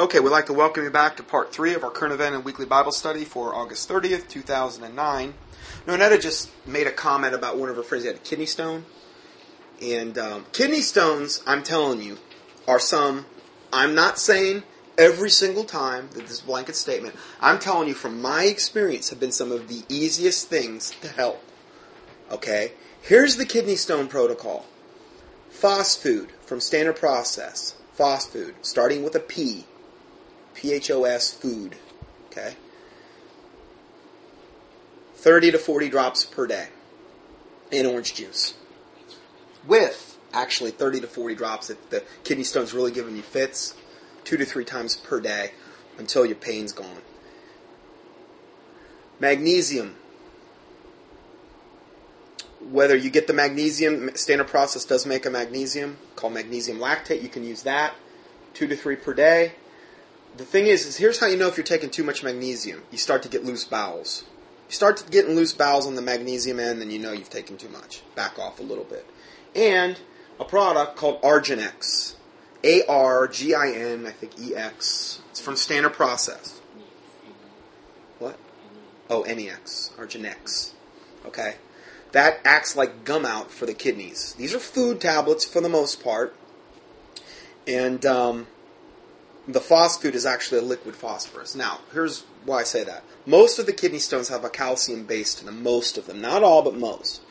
Okay, we'd like to welcome you back to part three of our current event and weekly Bible study for August 30th, 2009. Nonetta just made a comment about one of her friends who had a kidney stone. And um, kidney stones, I'm telling you, are some, I'm not saying every single time that this blanket statement, I'm telling you from my experience, have been some of the easiest things to help. Okay? Here's the kidney stone protocol. Phosfood from Standard Process. Phosfood, starting with a P. P-H-O-S, food. Okay? 30 to 40 drops per day in orange juice. With, actually, 30 to 40 drops if the kidney stone's really giving you fits, two to three times per day until your pain's gone. Magnesium. Whether you get the magnesium, standard process does make a magnesium called magnesium lactate. You can use that, two to three per day. The thing is, is here's how you know if you're taking too much magnesium. You start to get loose bowels. You start getting loose bowels on the magnesium end, then you know you've taken too much. Back off a little bit. And a product called Arginex. A R G I N, I think E X. It's from Standard Process. What? Oh, NEX. Arginex. Okay. That acts like gum out for the kidneys. These are food tablets for the most part. And um, the phosphate is actually a liquid phosphorus. Now, here's why I say that. Most of the kidney stones have a calcium base to them. Most of them. Not all, but most.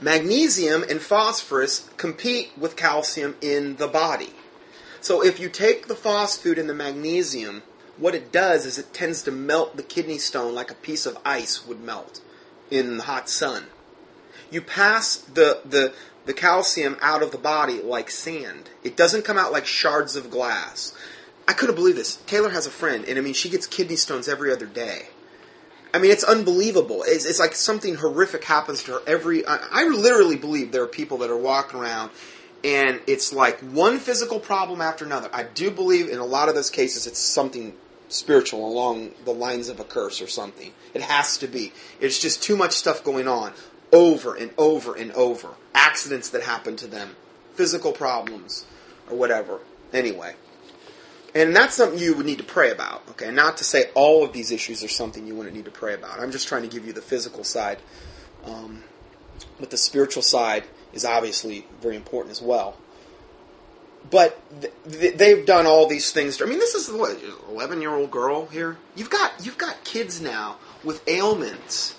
Magnesium and phosphorus compete with calcium in the body. So if you take the phosphate and the magnesium, what it does is it tends to melt the kidney stone like a piece of ice would melt in the hot sun. You pass the, the, the calcium out of the body like sand. It doesn't come out like shards of glass. I couldn't believe this. Taylor has a friend, and I mean, she gets kidney stones every other day. I mean, it's unbelievable. It's, it's like something horrific happens to her every. I, I literally believe there are people that are walking around, and it's like one physical problem after another. I do believe in a lot of those cases it's something spiritual along the lines of a curse or something. It has to be. It's just too much stuff going on over and over and over. Accidents that happen to them, physical problems, or whatever. Anyway. And that's something you would need to pray about, okay? Not to say all of these issues are something you wouldn't need to pray about. I'm just trying to give you the physical side. Um, but the spiritual side is obviously very important as well. But th- they've done all these things. To, I mean, this is what 11 year old girl here. You've got you've got kids now with ailments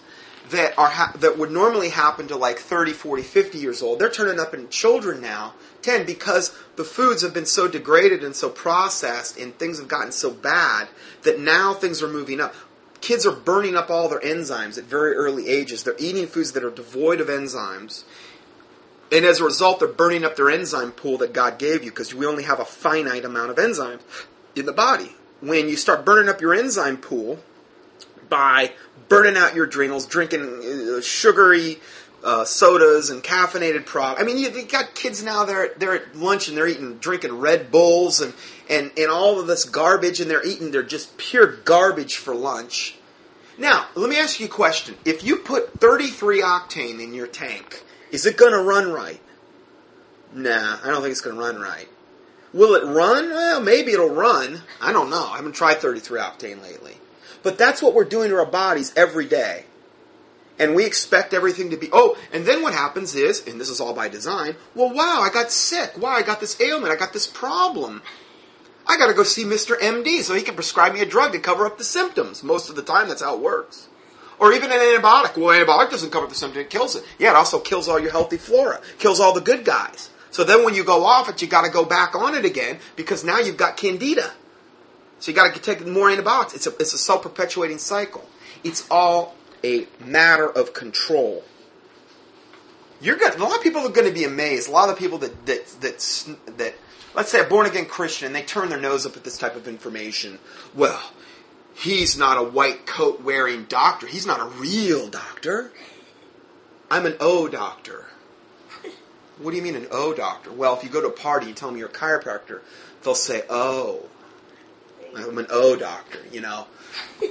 that are ha- that would normally happen to like 30, 40, 50 years old. They're turning up in children now 10 because the foods have been so degraded and so processed and things have gotten so bad that now things are moving up. Kids are burning up all their enzymes at very early ages. They're eating foods that are devoid of enzymes. And as a result, they're burning up their enzyme pool that God gave you because we only have a finite amount of enzymes in the body. When you start burning up your enzyme pool by burning out your adrenals, drinking uh, sugary, uh, sodas and caffeinated products. I mean, you, you got kids now. They're they're at lunch and they're eating, drinking Red Bulls and and and all of this garbage, and they're eating. They're just pure garbage for lunch. Now, let me ask you a question. If you put 33 octane in your tank, is it going to run right? Nah, I don't think it's going to run right. Will it run? Well, maybe it'll run. I don't know. I haven't tried 33 octane lately. But that's what we're doing to our bodies every day. And we expect everything to be oh and then what happens is and this is all by design well wow i got sick. Wow i got this ailment. I got this problem. I got to go see mr md so he can prescribe me a drug to cover up the symptoms. Most of the time that's how it works. Or even an antibiotic. Well antibiotic doesn't cover the symptom it kills it. Yeah it also kills all your healthy flora. Kills all the good guys. So then when you go off it you got to go back on it again because now you've got candida so you got to take more antibiotics it's a, it's a self-perpetuating cycle it's all a matter of control. You're going a lot of people are going to be amazed. A lot of people that that that that let's say a born again Christian and they turn their nose up at this type of information. Well, he's not a white coat wearing doctor. He's not a real doctor. I'm an O doctor. What do you mean an O doctor? Well, if you go to a party and tell them you're a chiropractor, they'll say, "Oh, I'm an O doctor." You know,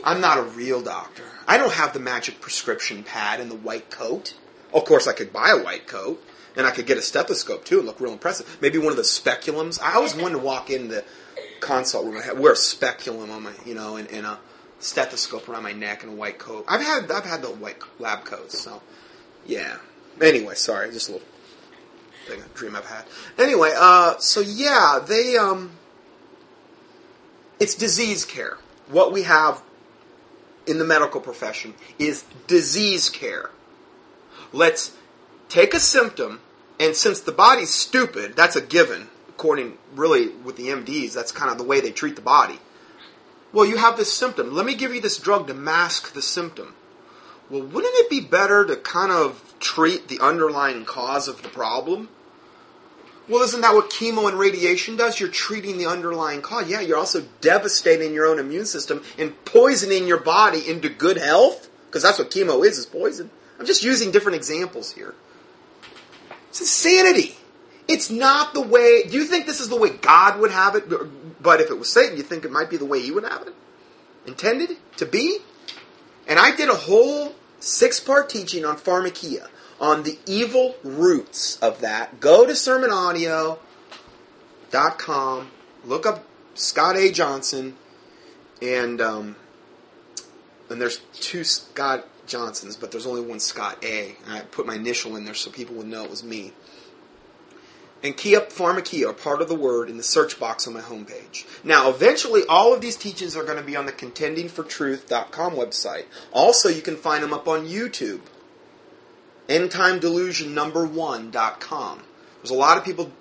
I'm not a real doctor. I don't have the magic prescription pad and the white coat. Of course, I could buy a white coat and I could get a stethoscope too and look real impressive. Maybe one of the speculums. I always wanted to walk in the consult room. Had, wear a speculum on my, you know, and, and a stethoscope around my neck and a white coat. I've had I've had the white lab coats, so yeah. Anyway, sorry, just a little thing, a dream I've had. Anyway, uh, so yeah, they um, it's disease care. What we have in the medical profession is disease care. Let's take a symptom, and since the body's stupid, that's a given, according really with the MDs, that's kind of the way they treat the body. Well, you have this symptom. Let me give you this drug to mask the symptom. Well, wouldn't it be better to kind of treat the underlying cause of the problem? Well, isn't that what chemo and radiation does? You're treating the underlying cause. Yeah, you're also devastating your own immune system and poisoning your body into good health, because that's what chemo is, is poison. I'm just using different examples here. It's insanity. It's not the way. Do you think this is the way God would have it? But if it was Satan, you think it might be the way he would have it? Intended to be? And I did a whole six part teaching on pharmakia, on the evil roots of that. Go to sermonaudio.com, look up Scott A. Johnson, and um, and there's two Scott Johnsons, but there's only one Scott A. And I put my initial in there so people would know it was me and key up pharmakia or part of the word in the search box on my homepage. Now, eventually, all of these teachings are going to be on the contendingfortruth.com website. Also, you can find them up on YouTube. EndTimeDelusion number one.com. There's a lot of people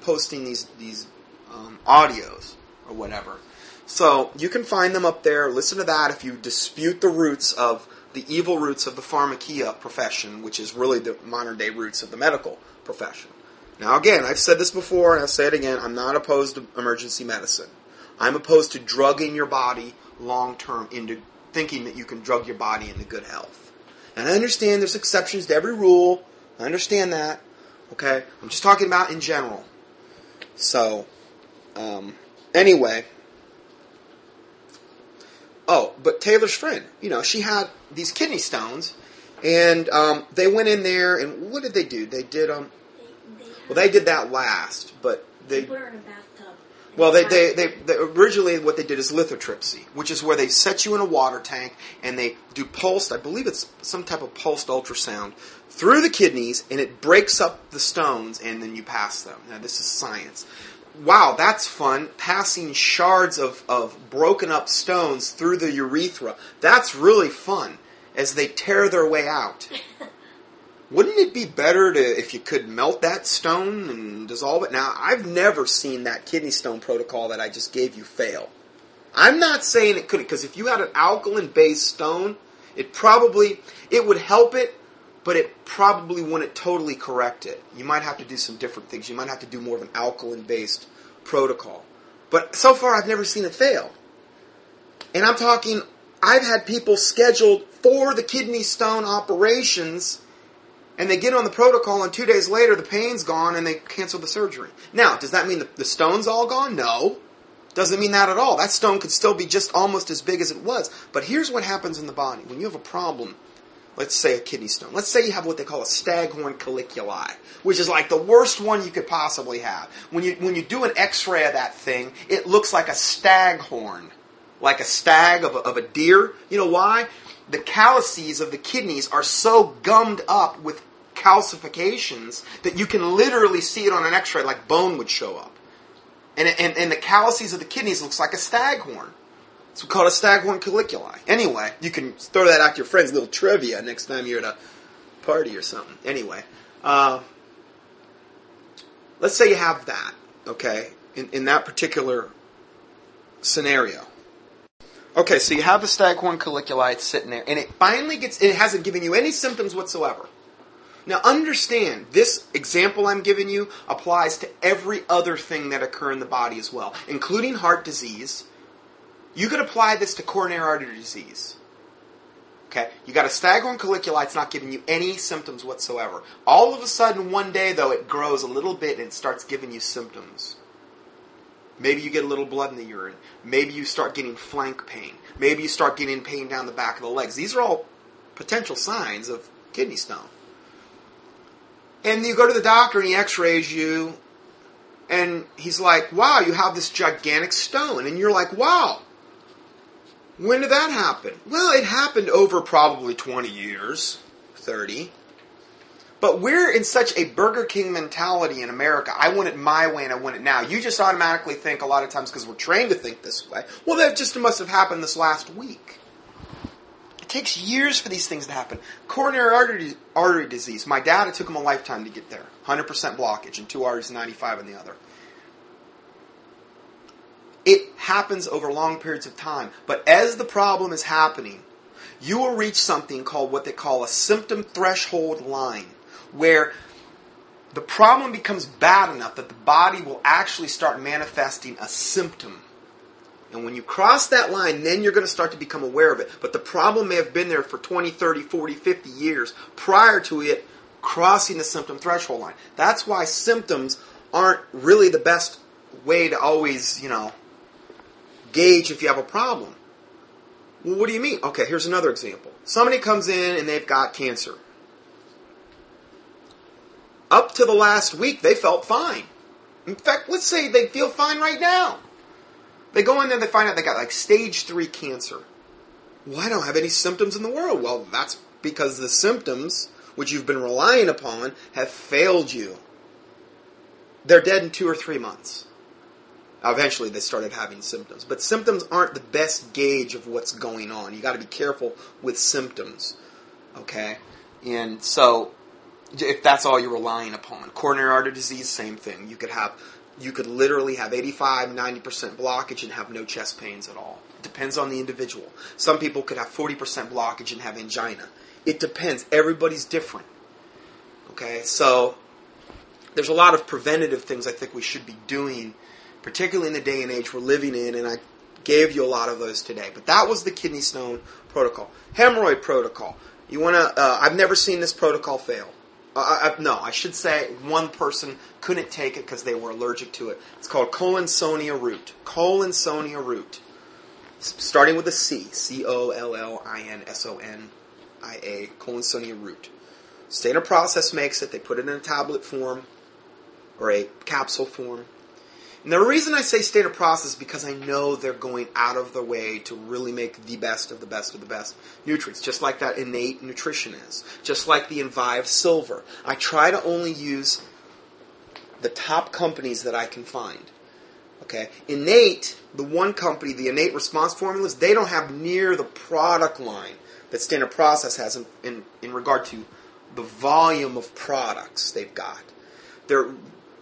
posting these these um, audios or whatever. So you can find them up there. Listen to that if you dispute the roots of the evil roots of the pharmakia profession, which is really the modern day roots of the medical profession. Now, again, I've said this before, and I'll say it again. I'm not opposed to emergency medicine. I'm opposed to drugging your body long term into thinking that you can drug your body into good health. And I understand there's exceptions to every rule. I understand that. Okay? I'm just talking about in general. So, um, anyway. Oh, but Taylor's friend, you know, she had these kidney stones, and um, they went in there, and what did they do? They did um, well, they did that last, but they. They put her in a bathtub. Well, they, they, they, they originally what they did is lithotripsy, which is where they set you in a water tank and they do pulsed, I believe it's some type of pulsed ultrasound through the kidneys and it breaks up the stones and then you pass them. Now this is science. Wow, that's fun. Passing shards of, of broken up stones through the urethra. That's really fun as they tear their way out. Wouldn't it be better to if you could melt that stone and dissolve it? Now, I've never seen that kidney stone protocol that I just gave you fail. I'm not saying it couldn't, because if you had an alkaline-based stone, it probably it would help it, but it probably wouldn't totally correct it. You might have to do some different things. You might have to do more of an alkaline-based protocol. But so far, I've never seen it fail. And I'm talking, I've had people scheduled for the kidney stone operations and they get on the protocol, and two days later the pain's gone, and they cancel the surgery. Now, does that mean the, the stone's all gone? No. Doesn't mean that at all. That stone could still be just almost as big as it was. But here's what happens in the body. When you have a problem, let's say a kidney stone, let's say you have what they call a staghorn caliculi, which is like the worst one you could possibly have. When you, when you do an x-ray of that thing, it looks like a staghorn. Like a stag of a, of a deer. You know why? The calyces of the kidneys are so gummed up with calcifications that you can literally see it on an x-ray like bone would show up. And, and, and the calyces of the kidneys looks like a staghorn. It's called a staghorn caliculi. Anyway, you can throw that out to your friends, little trivia next time you're at a party or something. Anyway, uh, let's say you have that, okay, in, in that particular scenario. Okay, so you have the staghorn caliculi, it's sitting there, and it finally gets, it hasn't given you any symptoms whatsoever. Now understand, this example I'm giving you applies to every other thing that occur in the body as well, including heart disease. You could apply this to coronary artery disease. Okay, you got a staghorn caliculi, it's not giving you any symptoms whatsoever. All of a sudden, one day though, it grows a little bit and it starts giving you symptoms. Maybe you get a little blood in the urine. Maybe you start getting flank pain. Maybe you start getting pain down the back of the legs. These are all potential signs of kidney stone. And you go to the doctor and he x-rays you and he's like, wow, you have this gigantic stone. And you're like, wow. When did that happen? Well, it happened over probably 20 years, 30. But we're in such a Burger King mentality in America. I want it my way and I want it now. You just automatically think a lot of times because we're trained to think this way. Well, that just must have happened this last week. Takes years for these things to happen. Coronary artery, artery disease. My dad, it took him a lifetime to get there. 100% blockage and two arteries, 95 in the other. It happens over long periods of time. But as the problem is happening, you will reach something called what they call a symptom threshold line where the problem becomes bad enough that the body will actually start manifesting a symptom. And when you cross that line, then you're going to start to become aware of it. But the problem may have been there for 20, 30, 40, 50 years prior to it crossing the symptom threshold line. That's why symptoms aren't really the best way to always, you know, gauge if you have a problem. Well, what do you mean? Okay, here's another example. Somebody comes in and they've got cancer up to the last week, they felt fine. In fact, let's say they feel fine right now. They go in there, they find out they got like stage three cancer. Well, I don't have any symptoms in the world. Well, that's because the symptoms, which you've been relying upon, have failed you. They're dead in two or three months. Eventually, they started having symptoms. But symptoms aren't the best gauge of what's going on. You got to be careful with symptoms. Okay? And so, if that's all you're relying upon. Coronary artery disease, same thing. You could have, you could literally have 85, 90% blockage and have no chest pains at all. It depends on the individual. Some people could have 40% blockage and have angina. It depends. Everybody's different. Okay, so there's a lot of preventative things I think we should be doing, particularly in the day and age we're living in, and I gave you a lot of those today. But that was the kidney stone protocol. Hemorrhoid protocol. You want to? Uh, I've never seen this protocol fail. Uh, I, no, I should say one person couldn't take it because they were allergic to it. It's called Collinsonia root. Collinsonia root. Starting with a C. C O L L I N S O N I A. Collinsonia root. Standard Process makes it. They put it in a tablet form or a capsule form. And the reason I say standard process is because I know they're going out of their way to really make the best of the best of the best nutrients, just like that innate nutrition is, just like the Envive Silver. I try to only use the top companies that I can find. Okay, innate, the one company, the innate response formulas, they don't have near the product line that standard process has in, in, in regard to the volume of products they've got. They're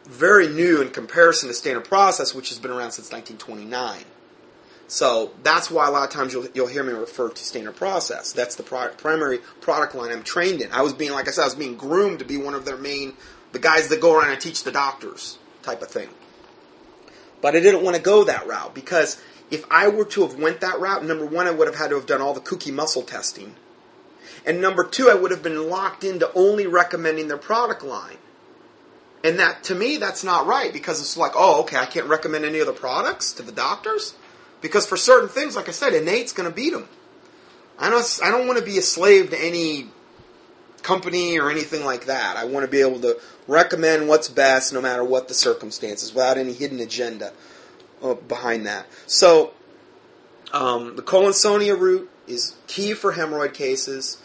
very new in comparison to standard process, which has been around since 1929. So that's why a lot of times you'll, you'll hear me refer to standard process. That's the primary product line I'm trained in. I was being, like I said, I was being groomed to be one of their main, the guys that go around and teach the doctors type of thing. But I didn't want to go that route because if I were to have went that route, number one, I would have had to have done all the kooky muscle testing. And number two, I would have been locked into only recommending their product line. And that, to me, that's not right because it's like, oh, okay, I can't recommend any other products to the doctors because for certain things, like I said, innate's going to beat them. I don't, I don't want to be a slave to any company or anything like that. I want to be able to recommend what's best no matter what the circumstances without any hidden agenda uh, behind that. So, um, the Collinsonia root is key for hemorrhoid cases.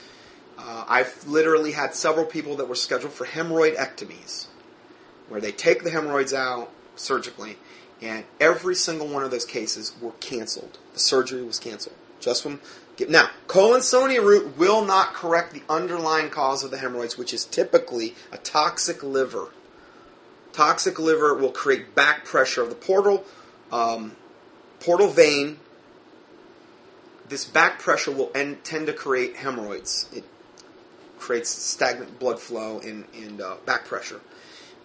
Uh, I've literally had several people that were scheduled for hemorrhoidectomies where they take the hemorrhoids out surgically, and every single one of those cases were canceled. The surgery was canceled. Just from now, collinsonia root will not correct the underlying cause of the hemorrhoids, which is typically a toxic liver. Toxic liver will create back pressure of the portal um, portal vein. This back pressure will end, tend to create hemorrhoids. It creates stagnant blood flow and, and uh, back pressure.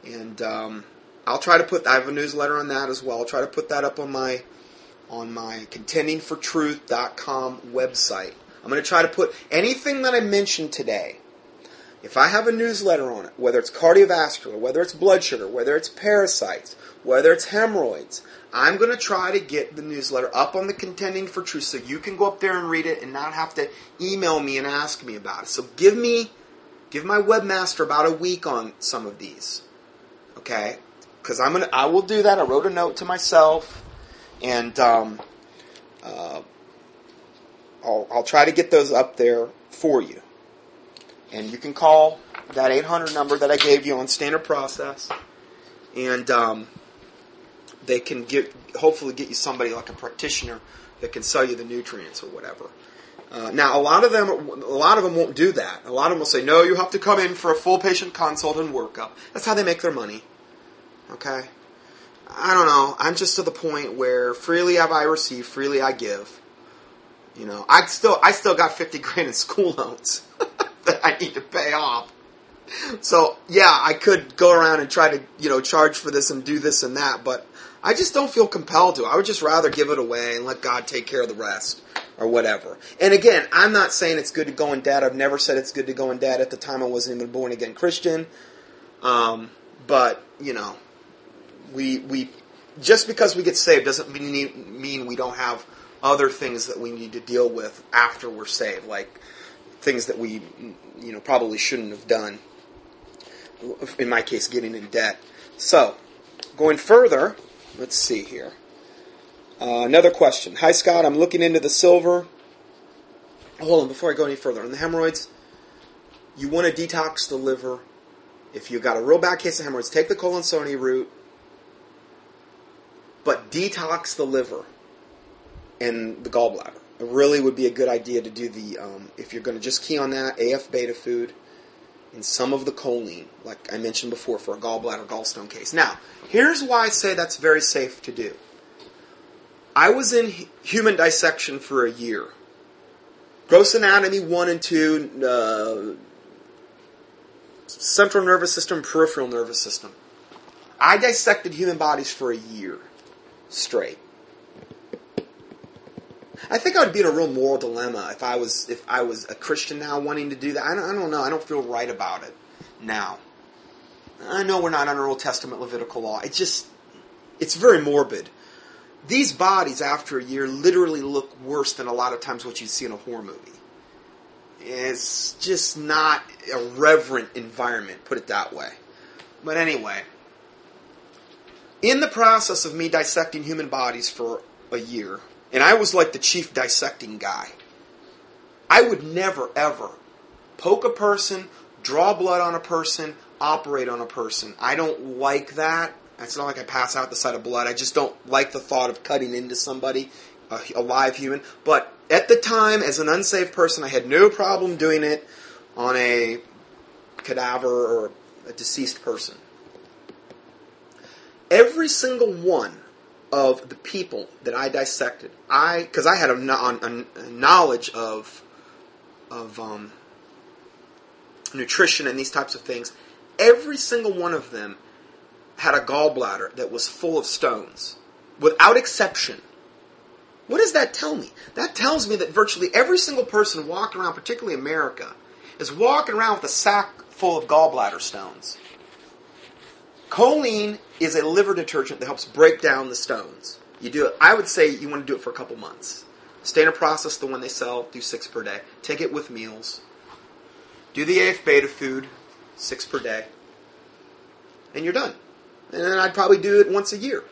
And um, I'll try to put. I have a newsletter on that as well. I'll try to put that up on my on my contendingfortruth.com website. I'm going to try to put anything that I mentioned today. If I have a newsletter on it, whether it's cardiovascular, whether it's blood sugar, whether it's parasites, whether it's hemorrhoids, I'm going to try to get the newsletter up on the Contending for Truth so you can go up there and read it and not have to email me and ask me about it. So give me, give my webmaster about a week on some of these. Okay? because I'm gonna I will do that. I wrote a note to myself, and um, uh, I'll I'll try to get those up there for you, and you can call that 800 number that I gave you on standard process, and um, they can get hopefully get you somebody like a practitioner that can sell you the nutrients or whatever. Uh, now, a lot of them, a lot of them won't do that. A lot of them will say, "No, you have to come in for a full patient consult and workup." That's how they make their money. Okay, I don't know. I'm just to the point where freely have I received, freely I give. You know, I still, I still got fifty grand in school loans that I need to pay off. So yeah, I could go around and try to, you know, charge for this and do this and that, but I just don't feel compelled to. I would just rather give it away and let God take care of the rest or whatever. And again, I'm not saying it's good to go in debt. I've never said it's good to go in debt. At the time, I wasn't even born again Christian. Um, but you know, we we just because we get saved doesn't mean mean we don't have other things that we need to deal with after we're saved, like things that we you know probably shouldn't have done. In my case, getting in debt. So, going further, let's see here. Uh, another question. Hi, Scott. I'm looking into the silver. Hold on, before I go any further. On the hemorrhoids, you want to detox the liver. If you've got a real bad case of hemorrhoids, take the Collinsonia root, but detox the liver and the gallbladder. It really would be a good idea to do the, um, if you're going to just key on that, AF beta food and some of the choline, like I mentioned before, for a gallbladder gallstone case. Now, here's why I say that's very safe to do. I was in human dissection for a year. Gross anatomy 1 and 2, uh, central nervous system, peripheral nervous system. I dissected human bodies for a year straight. I think I would be in a real moral dilemma if I was if I was a Christian now wanting to do that. I don't, I don't know. I don't feel right about it now. I know we're not under Old Testament Levitical law. It's just it's very morbid. These bodies after a year literally look worse than a lot of times what you see in a horror movie. It's just not a reverent environment, put it that way. But anyway, in the process of me dissecting human bodies for a year, and I was like the chief dissecting guy. I would never, ever poke a person, draw blood on a person, operate on a person. I don't like that. It's not like I pass out the sight of blood. I just don't like the thought of cutting into somebody, a, a live human. But at the time, as an unsafe person, I had no problem doing it on a cadaver or a deceased person. Every single one of the people that I dissected. I because I had a, a, a, knowledge of of um, nutrition and these types of things. Every single one of them had a gallbladder that was full of stones, without exception. What does that tell me? That tells me that virtually every single person walking around, particularly America, is walking around with a sack full of gallbladder stones. Choline is a liver detergent that helps break down the stones. You do it, I would say you want to do it for a couple months. Standard process, the one they sell, do six per day. Take it with meals. Do the AF beta food, six per day. And you're done. And then I'd probably do it once a year.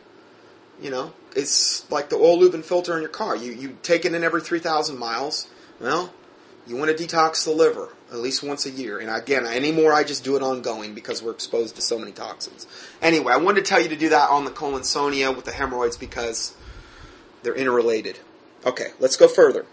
You know, it's like the oil lube and filter in your car. You, you take it in every 3,000 miles. Well, you want to detox the liver at least once a year. And again, anymore I just do it ongoing because we're exposed to so many toxins. Anyway, I wanted to tell you to do that on the Collinsonia with the hemorrhoids because they're interrelated. Okay, let's go further.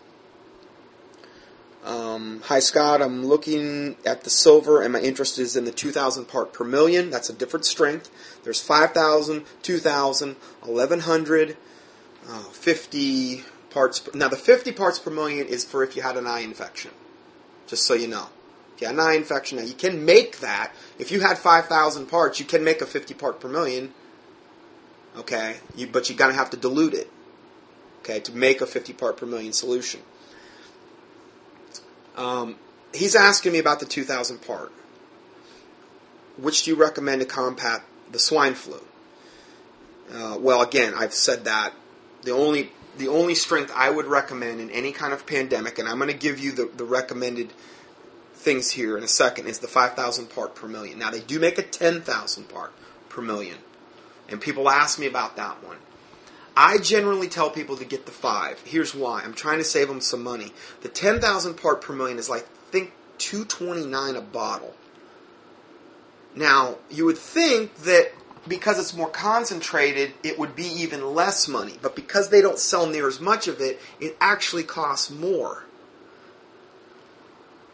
Um, hi Scott, I'm looking at the silver and my interest is in the 2000 part per million. That's a different strength. There's 5000, 2000, 1100, uh, 50, parts. Per, now, the 50 parts per million is for if you had an eye infection. Just so you know. If you had an eye infection, now you can make that. If you had 5,000 parts, you can make a 50 part per million. Okay? You, but you're going to have to dilute it. Okay? To make a 50 part per million solution. Um, he's asking me about the 2,000 part. Which do you recommend to combat the swine flu? Uh, well, again, I've said that. The only the only strength I would recommend in any kind of pandemic, and I'm going to give you the, the recommended things here in a second, is the 5,000 part per million. Now, they do make a 10,000 part per million. And people ask me about that one. I generally tell people to get the five. Here's why. I'm trying to save them some money. The 10,000 part per million is like, I think, 229 a bottle. Now, you would think that because it's more concentrated, it would be even less money. But because they don't sell near as much of it, it actually costs more.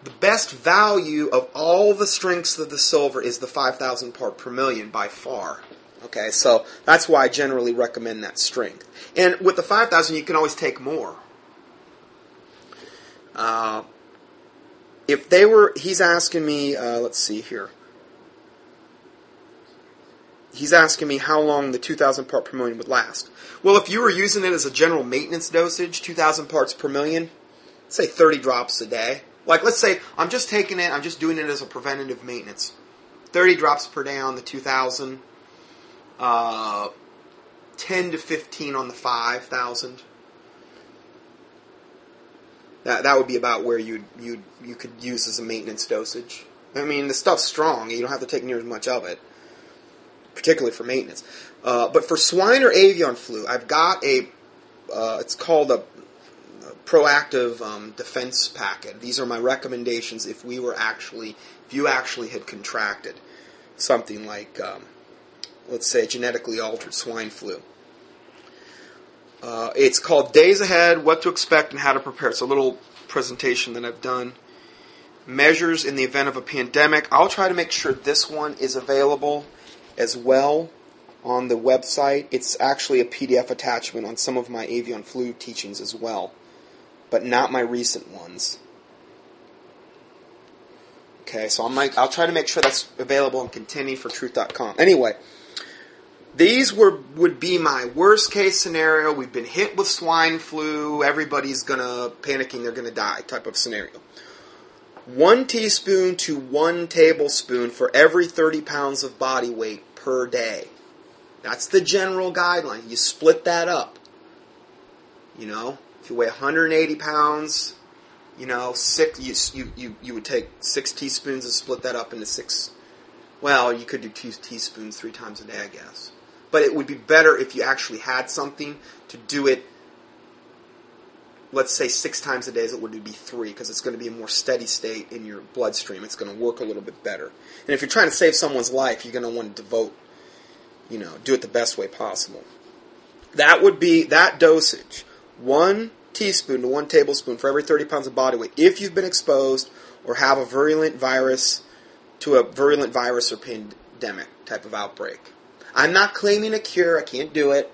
The best value of all the strengths of the silver is the 5,000 part per million by far. Okay, so that's why I generally recommend that strength. And with the 5,000, you can always take more. Uh, if they were, he's asking me, uh, let's see here. He's asking me how long the 2,000 part per million would last. Well, if you were using it as a general maintenance dosage, 2,000 parts per million, say 30 drops a day. Like, let's say I'm just taking it, I'm just doing it as a preventative maintenance. 30 drops per day on the 2,000 uh, 10 to 15 on the 5,000. That, that would be about where you you you could use as a maintenance dosage. I mean, the stuff's strong. You don't have to take near as much of it, particularly for maintenance. Uh, but for swine or avian flu, I've got a. Uh, it's called a, proactive um, defense packet. These are my recommendations if we were actually, if you actually had contracted something like um, let's say, genetically altered swine flu. Uh, it's called Days Ahead, What to Expect and How to Prepare. It's a little presentation that I've done. Measures in the event of a pandemic. I'll try to make sure this one is available as well on the website. It's actually a PDF attachment on some of my avian flu teachings as well, but not my recent ones. Okay, so I'm like, I'll try to make sure that's available on contendingfortruth.com. Anyway, these were would be my worst case scenario. We've been hit with swine flu. Everybody's gonna panicking. They're gonna die. Type of scenario. One teaspoon to one tablespoon for every 30 pounds of body weight per day. That's the general guideline. You split that up. You know, if you weigh 180 pounds, you know, six you you you, you would take six teaspoons and split that up into six. Well, you could do two teaspoons three times a day, I guess. But it would be better if you actually had something to do it, let's say six times a day as it would be three, because it's going to be a more steady state in your bloodstream. It's going to work a little bit better. And if you're trying to save someone's life, you're going to want to devote, you know, do it the best way possible. That would be that dosage. One teaspoon to one tablespoon for every 30 pounds of body weight if you've been exposed or have a virulent virus to a virulent virus or pandemic type of outbreak. I'm not claiming a cure. I can't do it,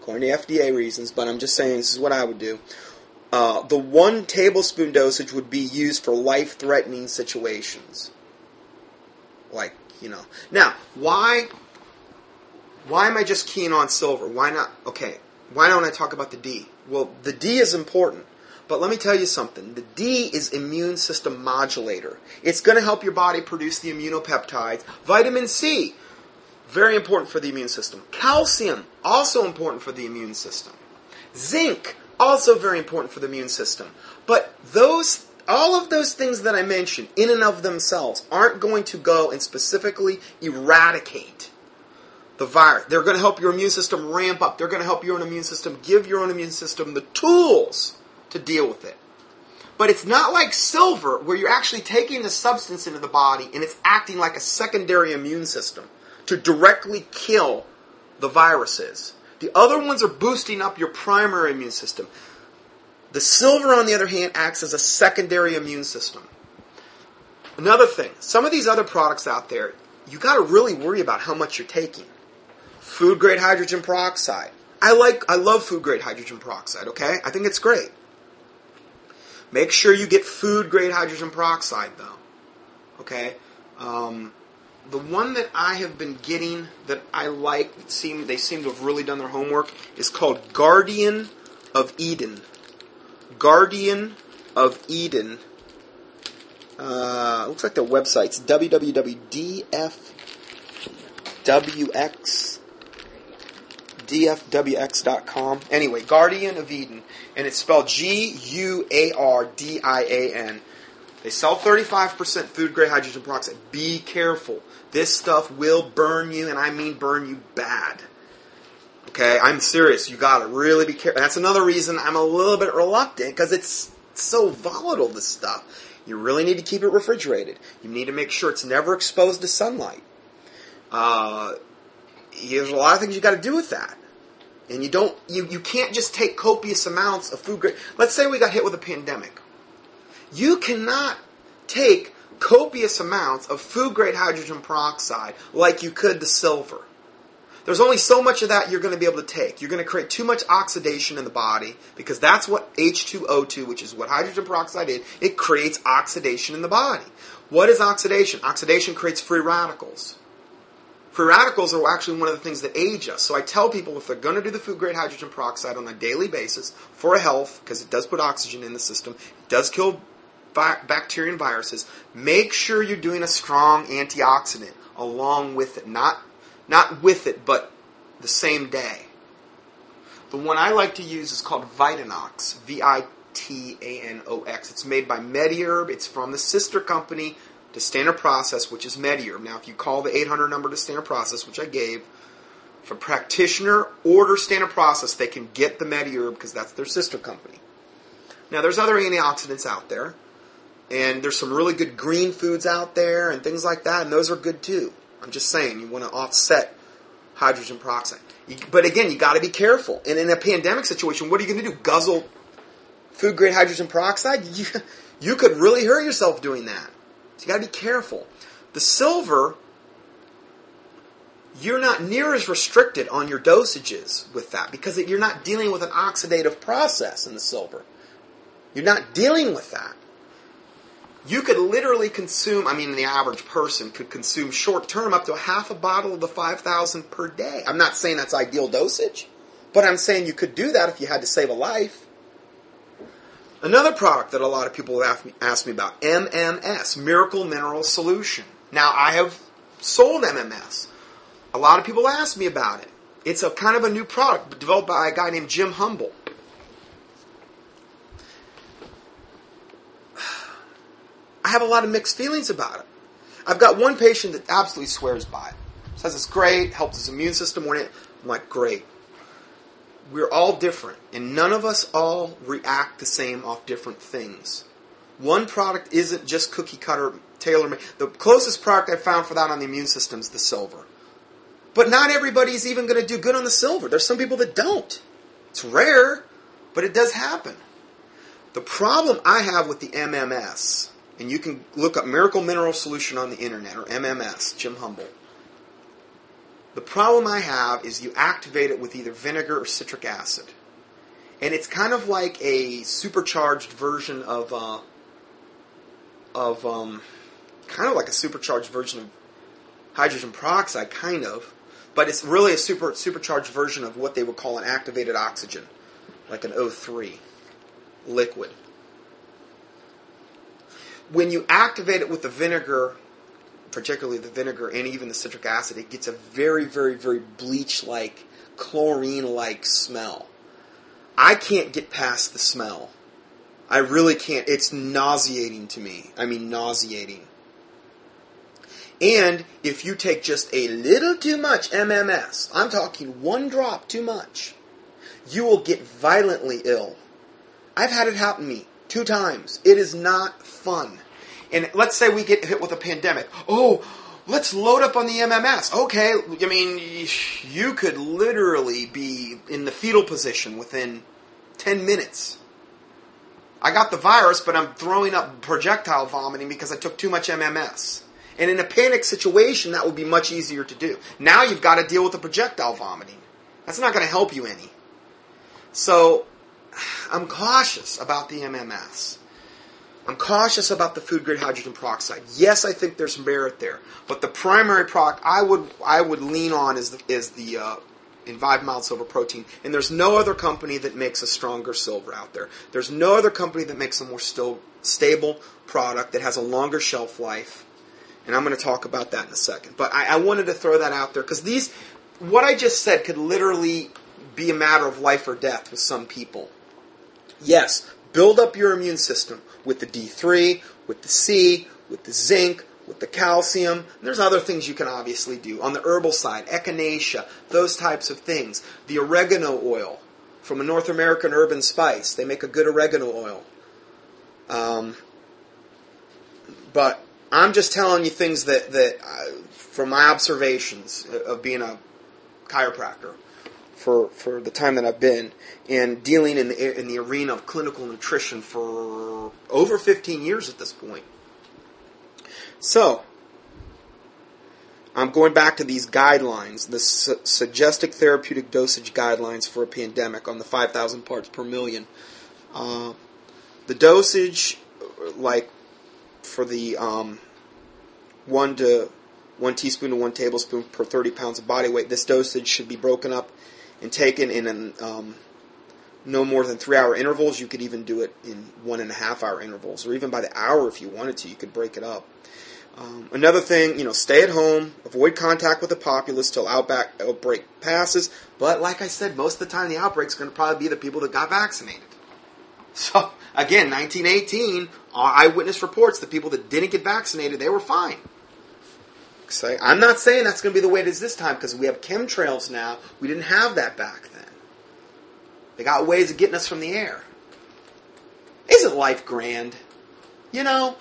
according to FDA reasons, but I'm just saying this is what I would do. Uh, the one tablespoon dosage would be used for life threatening situations. Like, you know. Now, why why am I just keen on silver? Why not okay, why don't I talk about the D? Well, the D is important. But let me tell you something. The D is immune system modulator. It's going to help your body produce the immunopeptides. Vitamin C, very important for the immune system. Calcium, also important for the immune system. Zinc, also very important for the immune system. But those all of those things that I mentioned in and of themselves aren't going to go and specifically eradicate the virus. They're going to help your immune system ramp up. They're going to help your own immune system give your own immune system the tools to deal with it. But it's not like silver where you're actually taking the substance into the body and it's acting like a secondary immune system to directly kill the viruses. The other ones are boosting up your primary immune system. The silver, on the other hand, acts as a secondary immune system. Another thing, some of these other products out there, you got to really worry about how much you're taking. Food grade hydrogen peroxide. I like, I love food grade hydrogen peroxide. Okay, I think it's great. Make sure you get food grade hydrogen peroxide though. Okay, um, the one that I have been getting that I like, seem they seem to have really done their homework, is called Guardian of Eden. Guardian of Eden. Uh, looks like their website's www.dfwx. Anyway, Guardian of Eden, and it's spelled G U A R D I A N. They sell 35% food grade hydrogen peroxide. Be careful. This stuff will burn you, and I mean burn you bad. Okay, I'm serious. You gotta really be careful. That's another reason I'm a little bit reluctant because it's so volatile, this stuff. You really need to keep it refrigerated. You need to make sure it's never exposed to sunlight. Uh, there's a lot of things you got to do with that. And you don't, you, you can't just take copious amounts of food. Let's say we got hit with a pandemic. You cannot take copious amounts of food grade hydrogen peroxide like you could the silver. There's only so much of that you're going to be able to take. You're going to create too much oxidation in the body because that's what H2O2, which is what hydrogen peroxide is, it creates oxidation in the body. What is oxidation? Oxidation creates free radicals. Free radicals are actually one of the things that age us. So I tell people if they're going to do the food grade hydrogen peroxide on a daily basis for health, because it does put oxygen in the system, it does kill bacteria and viruses, make sure you're doing a strong antioxidant along with it. Not, not with it, but the same day. The one I like to use is called Vitanox, V I T A N O X. It's made by MediHerb. It's from the sister company to Standard Process, which is MediHerb. Now, if you call the 800 number to Standard Process, which I gave, if a practitioner order Standard Process, they can get the MediHerb because that's their sister company. Now, there's other antioxidants out there, and there's some really good green foods out there and things like that, and those are good too. I'm just saying, you want to offset hydrogen peroxide. You, but again, you got to be careful. And in a pandemic situation, what are you going to do? Guzzle food grade hydrogen peroxide? You, you could really hurt yourself doing that. So you got to be careful. The silver, you're not near as restricted on your dosages with that because you're not dealing with an oxidative process in the silver. You're not dealing with that. You could literally consume, I mean, the average person could consume short term up to half a bottle of the 5,000 per day. I'm not saying that's ideal dosage, but I'm saying you could do that if you had to save a life. Another product that a lot of people have asked me about, MMS, Miracle Mineral Solution. Now, I have sold MMS. A lot of people ask me about it. It's a kind of a new product developed by a guy named Jim Humble. I have a lot of mixed feelings about it. I've got one patient that absolutely swears by it. Says it's great, helps his immune system when it. I'm like, great we're all different, and none of us all react the same off different things. One product isn't just cookie cutter tailor made. The closest product I found for that on the immune system is the silver. But not everybody's even going to do good on the silver. There's some people that don't. It's rare, but it does happen. The problem I have with the MMS, and you can look up Miracle Mineral Solution on the internet or MMS, Jim Humble. The problem I have is you activate it with either vinegar or citric acid. And it's kind of like a supercharged version of, uh, of, um, kind of like a supercharged version of hydrogen peroxide, kind of. But it's really a super, supercharged version of what they would call an activated oxygen, like an O3 liquid. When you activate it with the vinegar particularly the vinegar and even the citric acid, it gets a very, very, very bleach like, chlorine like smell. I can't get past the smell. I really can't. It's nauseating to me. I mean, nauseating. And if you take just a little too much MMS, I'm talking one drop too much, you will get violently ill. I've had it happen to me two times. It is not fun. And let's say we get hit with a pandemic. Oh, let's load up on the MMS. Okay, I mean, you could literally be in the fetal position within 10 minutes. I got the virus, but I'm throwing up projectile vomiting because I took too much MMS. And in a panic situation, that would be much easier to do. Now you've got to deal with the projectile vomiting. That's not going to help you any. So, I'm cautious about the MMS. I'm cautious about the food grade hydrogen peroxide. Yes, I think there's merit there, but the primary product I would I would lean on is the is the uh, mild silver protein, and there's no other company that makes a stronger silver out there. There's no other company that makes a more still, stable product that has a longer shelf life, and I'm going to talk about that in a second. But I, I wanted to throw that out there because these, what I just said, could literally be a matter of life or death with some people. Yes, build up your immune system with the D3, with the C, with the zinc, with the calcium. There's other things you can obviously do. On the herbal side, echinacea, those types of things. The oregano oil from a North American herb and spice. They make a good oregano oil. Um, but I'm just telling you things that, that uh, from my observations of being a chiropractor for, for the time that I've been and dealing in the, in the arena of clinical nutrition for over 15 years at this point. So, I'm going back to these guidelines, the su- suggested therapeutic dosage guidelines for a pandemic on the 5,000 parts per million. Uh, the dosage, like for the um, one to one teaspoon to one tablespoon per 30 pounds of body weight, this dosage should be broken up and taken in an, um, no more than three hour intervals. You could even do it in one and a half hour intervals, or even by the hour if you wanted to. You could break it up. Um, another thing, you know, stay at home, avoid contact with the populace till outback, outbreak passes. But like I said, most of the time the outbreak's going to probably be the people that got vaccinated. So again, 1918, eyewitness reports the people that didn't get vaccinated, they were fine. So I'm not saying that's going to be the way it is this time because we have chemtrails now. We didn't have that back then. They got ways of getting us from the air. Isn't life grand? You know,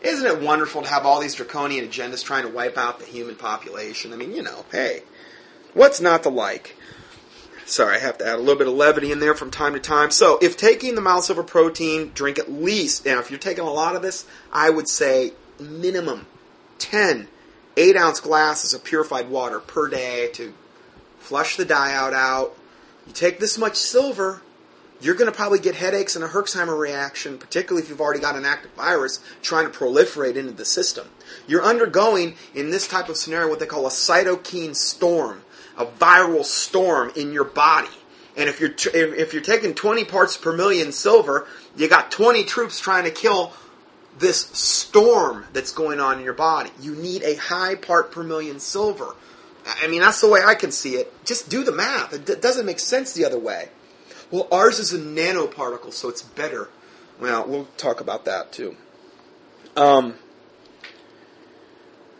isn't it wonderful to have all these draconian agendas trying to wipe out the human population? I mean, you know, hey, what's not to like? Sorry, I have to add a little bit of levity in there from time to time. So, if taking the mild silver protein, drink at least, now if you're taking a lot of this, I would say minimum 10 8 ounce glasses of purified water per day to flush the out out. You take this much silver, you're going to probably get headaches and a Herxheimer reaction, particularly if you've already got an active virus trying to proliferate into the system. You're undergoing, in this type of scenario, what they call a cytokine storm, a viral storm in your body. And if you're, t- if you're taking 20 parts per million silver, you got 20 troops trying to kill this storm that's going on in your body. You need a high part per million silver. I mean, that's the way I can see it. Just do the math. It d- doesn't make sense the other way. Well, ours is a nanoparticle, so it's better. Well, we'll talk about that too. Um,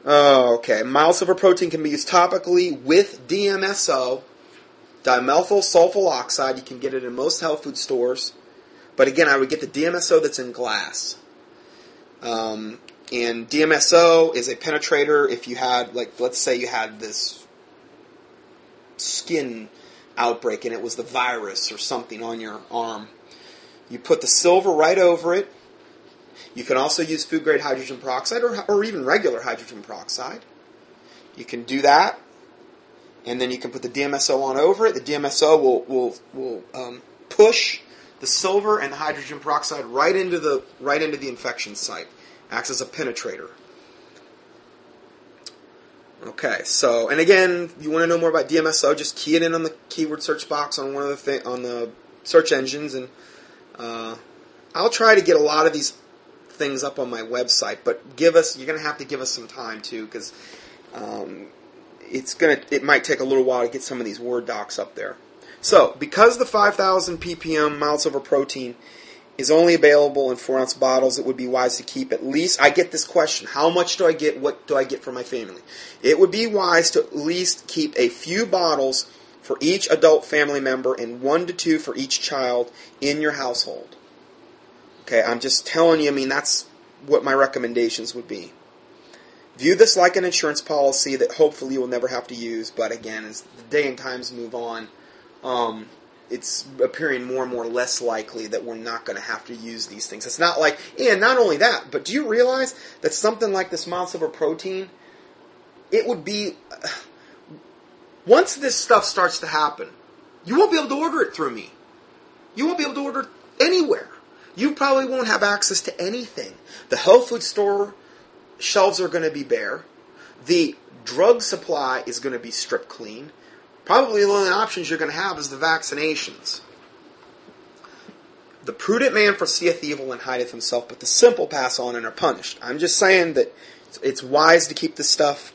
oh, okay. Mild silver protein can be used topically with DMSO, dimethyl sulfonyl oxide. You can get it in most health food stores. But again, I would get the DMSO that's in glass. Um, and DMSO is a penetrator. If you had, like, let's say you had this skin outbreak and it was the virus or something on your arm. You put the silver right over it. You can also use food grade hydrogen peroxide or, or even regular hydrogen peroxide. You can do that. And then you can put the DMSO on over it. The DMSO will, will, will um, push the silver and the hydrogen peroxide right into the, right into the infection site. Acts as a penetrator. Okay, so and again, you want to know more about DMSO? Just key it in on the keyword search box on one of the thi- on the search engines, and uh, I'll try to get a lot of these things up on my website. But give us, you're going to have to give us some time too, because um, it's gonna it might take a little while to get some of these Word docs up there. So, because the 5,000 ppm mild silver protein is only available in four ounce bottles, it would be wise to keep at least. I get this question: How much do I get? What do I get for my family? It would be wise to at least keep a few bottles for each adult family member and one to two for each child in your household. Okay, I'm just telling you. I mean, that's what my recommendations would be. View this like an insurance policy that hopefully you will never have to use. But again, as the day and times move on, um, it's appearing more and more less likely that we're not going to have to use these things. It's not like, and not only that, but do you realize that something like this mild silver protein, it would be, once this stuff starts to happen, you won't be able to order it through me. You won't be able to order anywhere. You probably won't have access to anything. The health food store shelves are going to be bare. The drug supply is going to be stripped clean probably the only options you're going to have is the vaccinations. The prudent man foreseeth evil and hideth himself, but the simple pass on and are punished. I'm just saying that it's wise to keep this stuff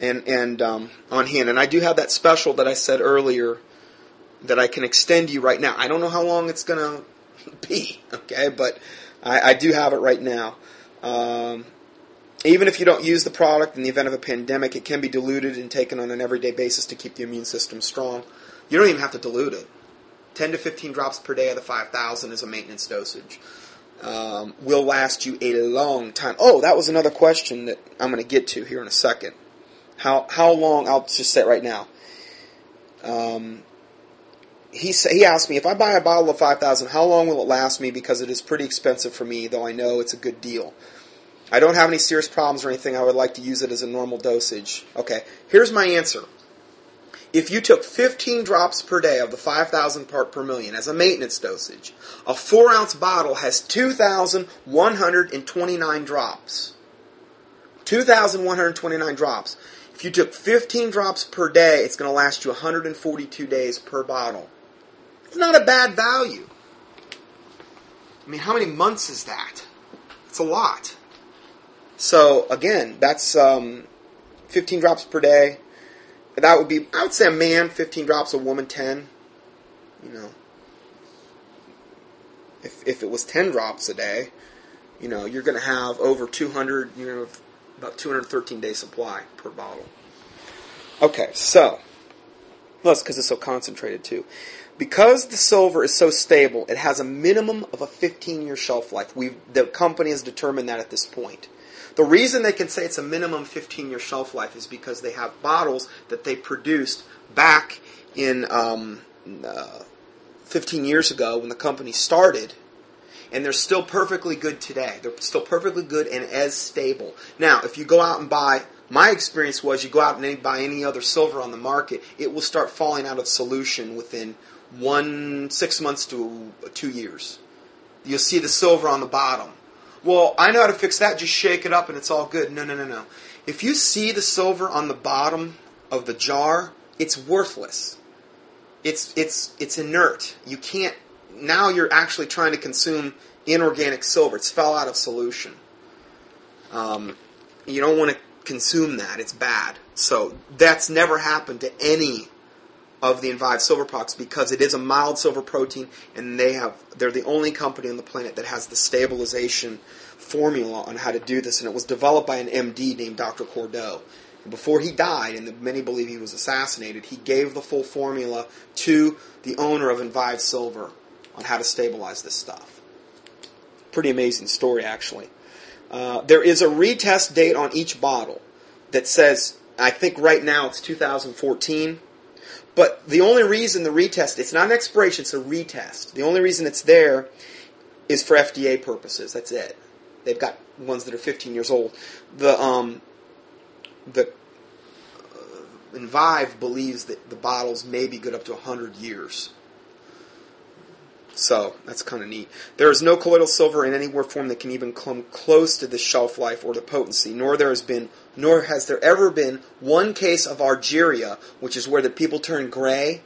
and and um, on hand. And I do have that special that I said earlier that I can extend you right now. I don't know how long it's going to be, okay, but I, I do have it right now. Um, even if you don't use the product in the event of a pandemic, it can be diluted and taken on an everyday basis to keep the immune system strong. You don't even have to dilute it. 10 to 15 drops per day of the 5,000 is a maintenance dosage. Um, will last you a long time. Oh, that was another question that I'm going to get to here in a second. How how long? I'll just say it right now. Um, he he asked me if I buy a bottle of 5,000, how long will it last me? Because it is pretty expensive for me, though I know it's a good deal. I don't have any serious problems or anything. I would like to use it as a normal dosage. Okay, here's my answer. If you took 15 drops per day of the 5,000 part per million as a maintenance dosage, a 4 ounce bottle has 2,129 drops. 2,129 drops. If you took 15 drops per day, it's going to last you 142 days per bottle. It's not a bad value. I mean, how many months is that? It's a lot. So again, that's um, 15 drops per day. That would be, I would say, a man 15 drops, a woman 10. You know, if if it was 10 drops a day, you know, you're going to have over 200. You know, about 213 day supply per bottle. Okay, so plus because it's so concentrated too. Because the silver is so stable, it has a minimum of a 15 year shelf life. We the company has determined that at this point. The reason they can say it's a minimum 15 year shelf life is because they have bottles that they produced back in um, uh, 15 years ago when the company started, and they're still perfectly good today. They're still perfectly good and as stable. Now, if you go out and buy, my experience was you go out and buy any other silver on the market, it will start falling out of solution within one six months to two years. You'll see the silver on the bottom well, I know how to fix that. Just shake it up and it's all good. No, no, no, no. If you see the silver on the bottom of the jar, it's worthless. It's it's it's inert. You can't. Now you're actually trying to consume inorganic silver. It's fell out of solution. Um, you don't want to consume that. It's bad. So that's never happened to any of the Envive silver products because it is a mild silver protein and they have they're the only company on the planet that has the stabilization formula on how to do this and it was developed by an MD named Dr. Cordeaux. And before he died, and many believe he was assassinated, he gave the full formula to the owner of Envive Silver on how to stabilize this stuff. Pretty amazing story, actually. Uh, there is a retest date on each bottle that says, I think right now it's 2014 but the only reason the retest, it's not an expiration, it's a retest. The only reason it's there is for FDA purposes. That's it. They've got ones that are 15 years old. The um, the uh, Envive believes that the bottles may be good up to 100 years. So that's kind of neat. There is no colloidal silver in any form that can even come close to the shelf life or the potency, nor there has been, nor has there ever been one case of argyria, which is where the people turn gray,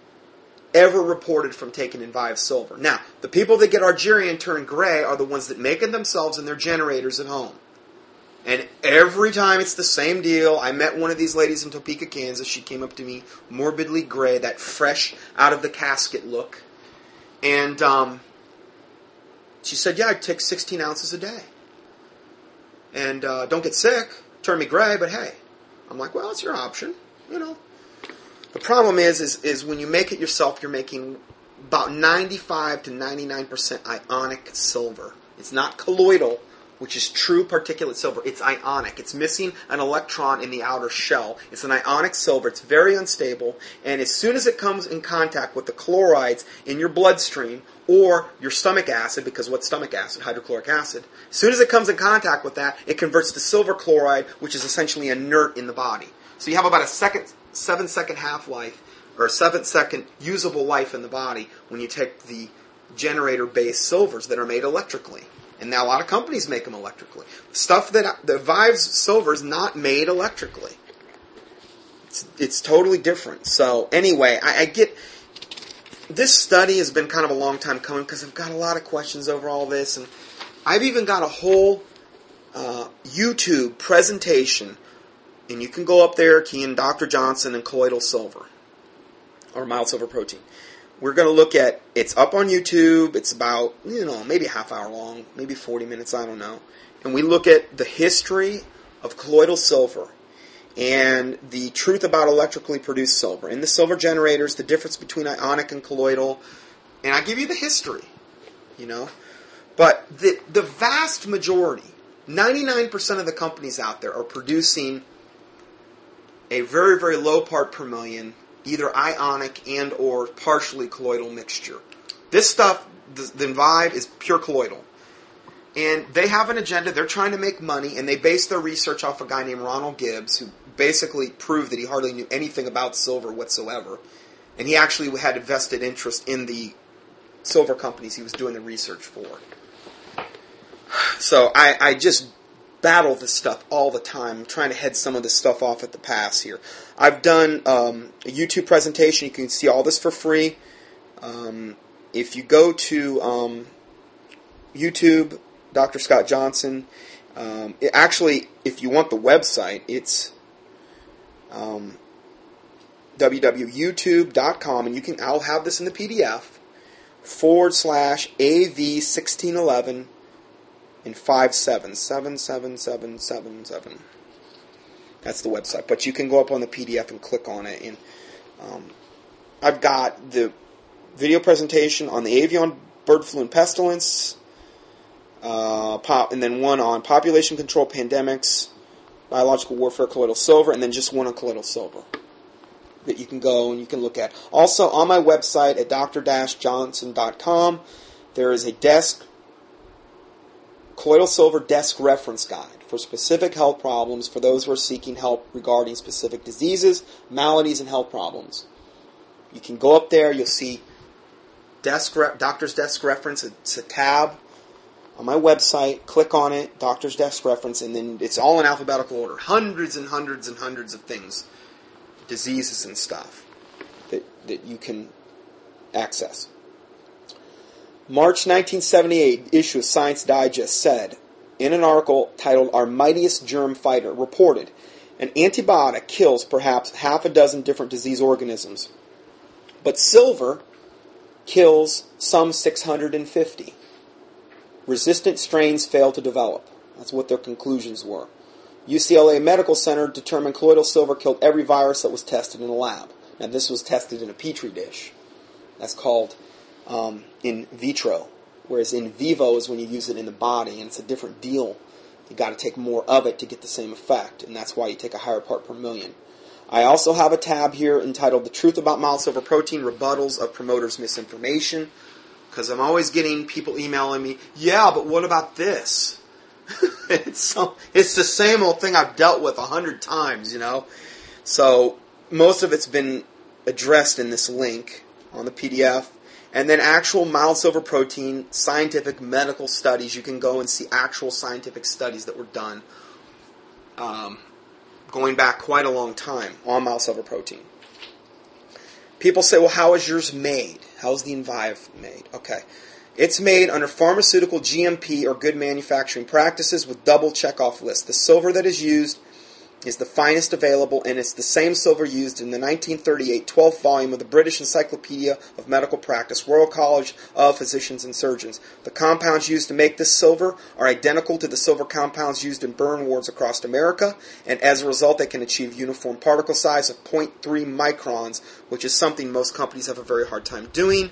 ever reported from taking Envive silver. Now, the people that get argyria and turn gray are the ones that make it themselves in their generators at home. And every time it's the same deal. I met one of these ladies in Topeka, Kansas. She came up to me, morbidly gray, that fresh out of the casket look and um, she said, Yeah, I take 16 ounces a day. And uh, don't get sick, turn me gray, but hey. I'm like, Well, it's your option, you know. The problem is, is, is when you make it yourself, you're making about 95 to 99% ionic silver. It's not colloidal, which is true particulate silver. It's ionic. It's missing an electron in the outer shell. It's an ionic silver. It's very unstable. And as soon as it comes in contact with the chlorides in your bloodstream or your stomach acid, because what's stomach acid? Hydrochloric acid. As soon as it comes in contact with that, it converts to silver chloride, which is essentially inert in the body. So you have about a second, seven second half life, or a seven second usable life in the body when you take the generator based silvers that are made electrically. And now a lot of companies make them electrically. Stuff that the Vive's silver is not made electrically. It's, it's totally different. So anyway, I, I get this study has been kind of a long time coming because I've got a lot of questions over all this, and I've even got a whole uh, YouTube presentation, and you can go up there, key in Dr. Johnson and colloidal silver or mild silver protein we're going to look at it's up on YouTube. It's about you know maybe a half hour long, maybe 40 minutes. I don't know. And we look at the history of colloidal silver and the truth about electrically produced silver. In the silver generators, the difference between ionic and colloidal, and I give you the history, you know. But the the vast majority, 99% of the companies out there are producing a very very low part per million either ionic and or partially colloidal mixture. This stuff, the, the is pure colloidal. And they have an agenda. They're trying to make money, and they base their research off a guy named Ronald Gibbs, who basically proved that he hardly knew anything about silver whatsoever. And he actually had a vested interest in the silver companies he was doing the research for. So I, I just battle this stuff all the time. I'm trying to head some of this stuff off at the pass here. I've done um, a YouTube presentation. You can see all this for free. Um, if you go to um, YouTube, Dr. Scott Johnson, um, it actually, if you want the website, it's um, www.youtube.com, and you can. I'll have this in the PDF forward slash AV1611 in five seven seven seven seven seven. That's the website. But you can go up on the PDF and click on it. And um, I've got the video presentation on the avian bird flu and pestilence, uh, pop, and then one on population control, pandemics, biological warfare, colloidal silver, and then just one on colloidal silver that you can go and you can look at. Also, on my website at dr-johnson.com, there is a desk Colloidal Silver Desk Reference Guide for specific health problems for those who are seeking help regarding specific diseases, maladies, and health problems. You can go up there, you'll see desk re- Doctor's Desk Reference, it's a tab on my website, click on it, Doctor's Desk Reference, and then it's all in alphabetical order. Hundreds and hundreds and hundreds of things, diseases and stuff that, that you can access. March 1978 issue of Science Digest said, in an article titled Our Mightiest Germ Fighter, reported an antibiotic kills perhaps half a dozen different disease organisms, but silver kills some 650. Resistant strains fail to develop. That's what their conclusions were. UCLA Medical Center determined colloidal silver killed every virus that was tested in a lab. Now, this was tested in a petri dish. That's called um, in vitro, whereas in vivo is when you use it in the body, and it's a different deal. You got to take more of it to get the same effect, and that's why you take a higher part per million. I also have a tab here entitled "The Truth About Mild Silver Protein: Rebuttals of Promoters' Misinformation," because I'm always getting people emailing me, "Yeah, but what about this?" it's so it's the same old thing I've dealt with a hundred times, you know. So most of it's been addressed in this link on the PDF and then actual mild silver protein scientific medical studies. You can go and see actual scientific studies that were done um, going back quite a long time on mild silver protein. People say, well, how is yours made? How's the Envive made? Okay. It's made under pharmaceutical GMP or good manufacturing practices with double checkoff list. The silver that is used is the finest available, and it's the same silver used in the 1938 12th volume of the British Encyclopedia of Medical Practice, Royal College of Physicians and Surgeons. The compounds used to make this silver are identical to the silver compounds used in burn wards across America, and as a result, they can achieve uniform particle size of 0.3 microns, which is something most companies have a very hard time doing.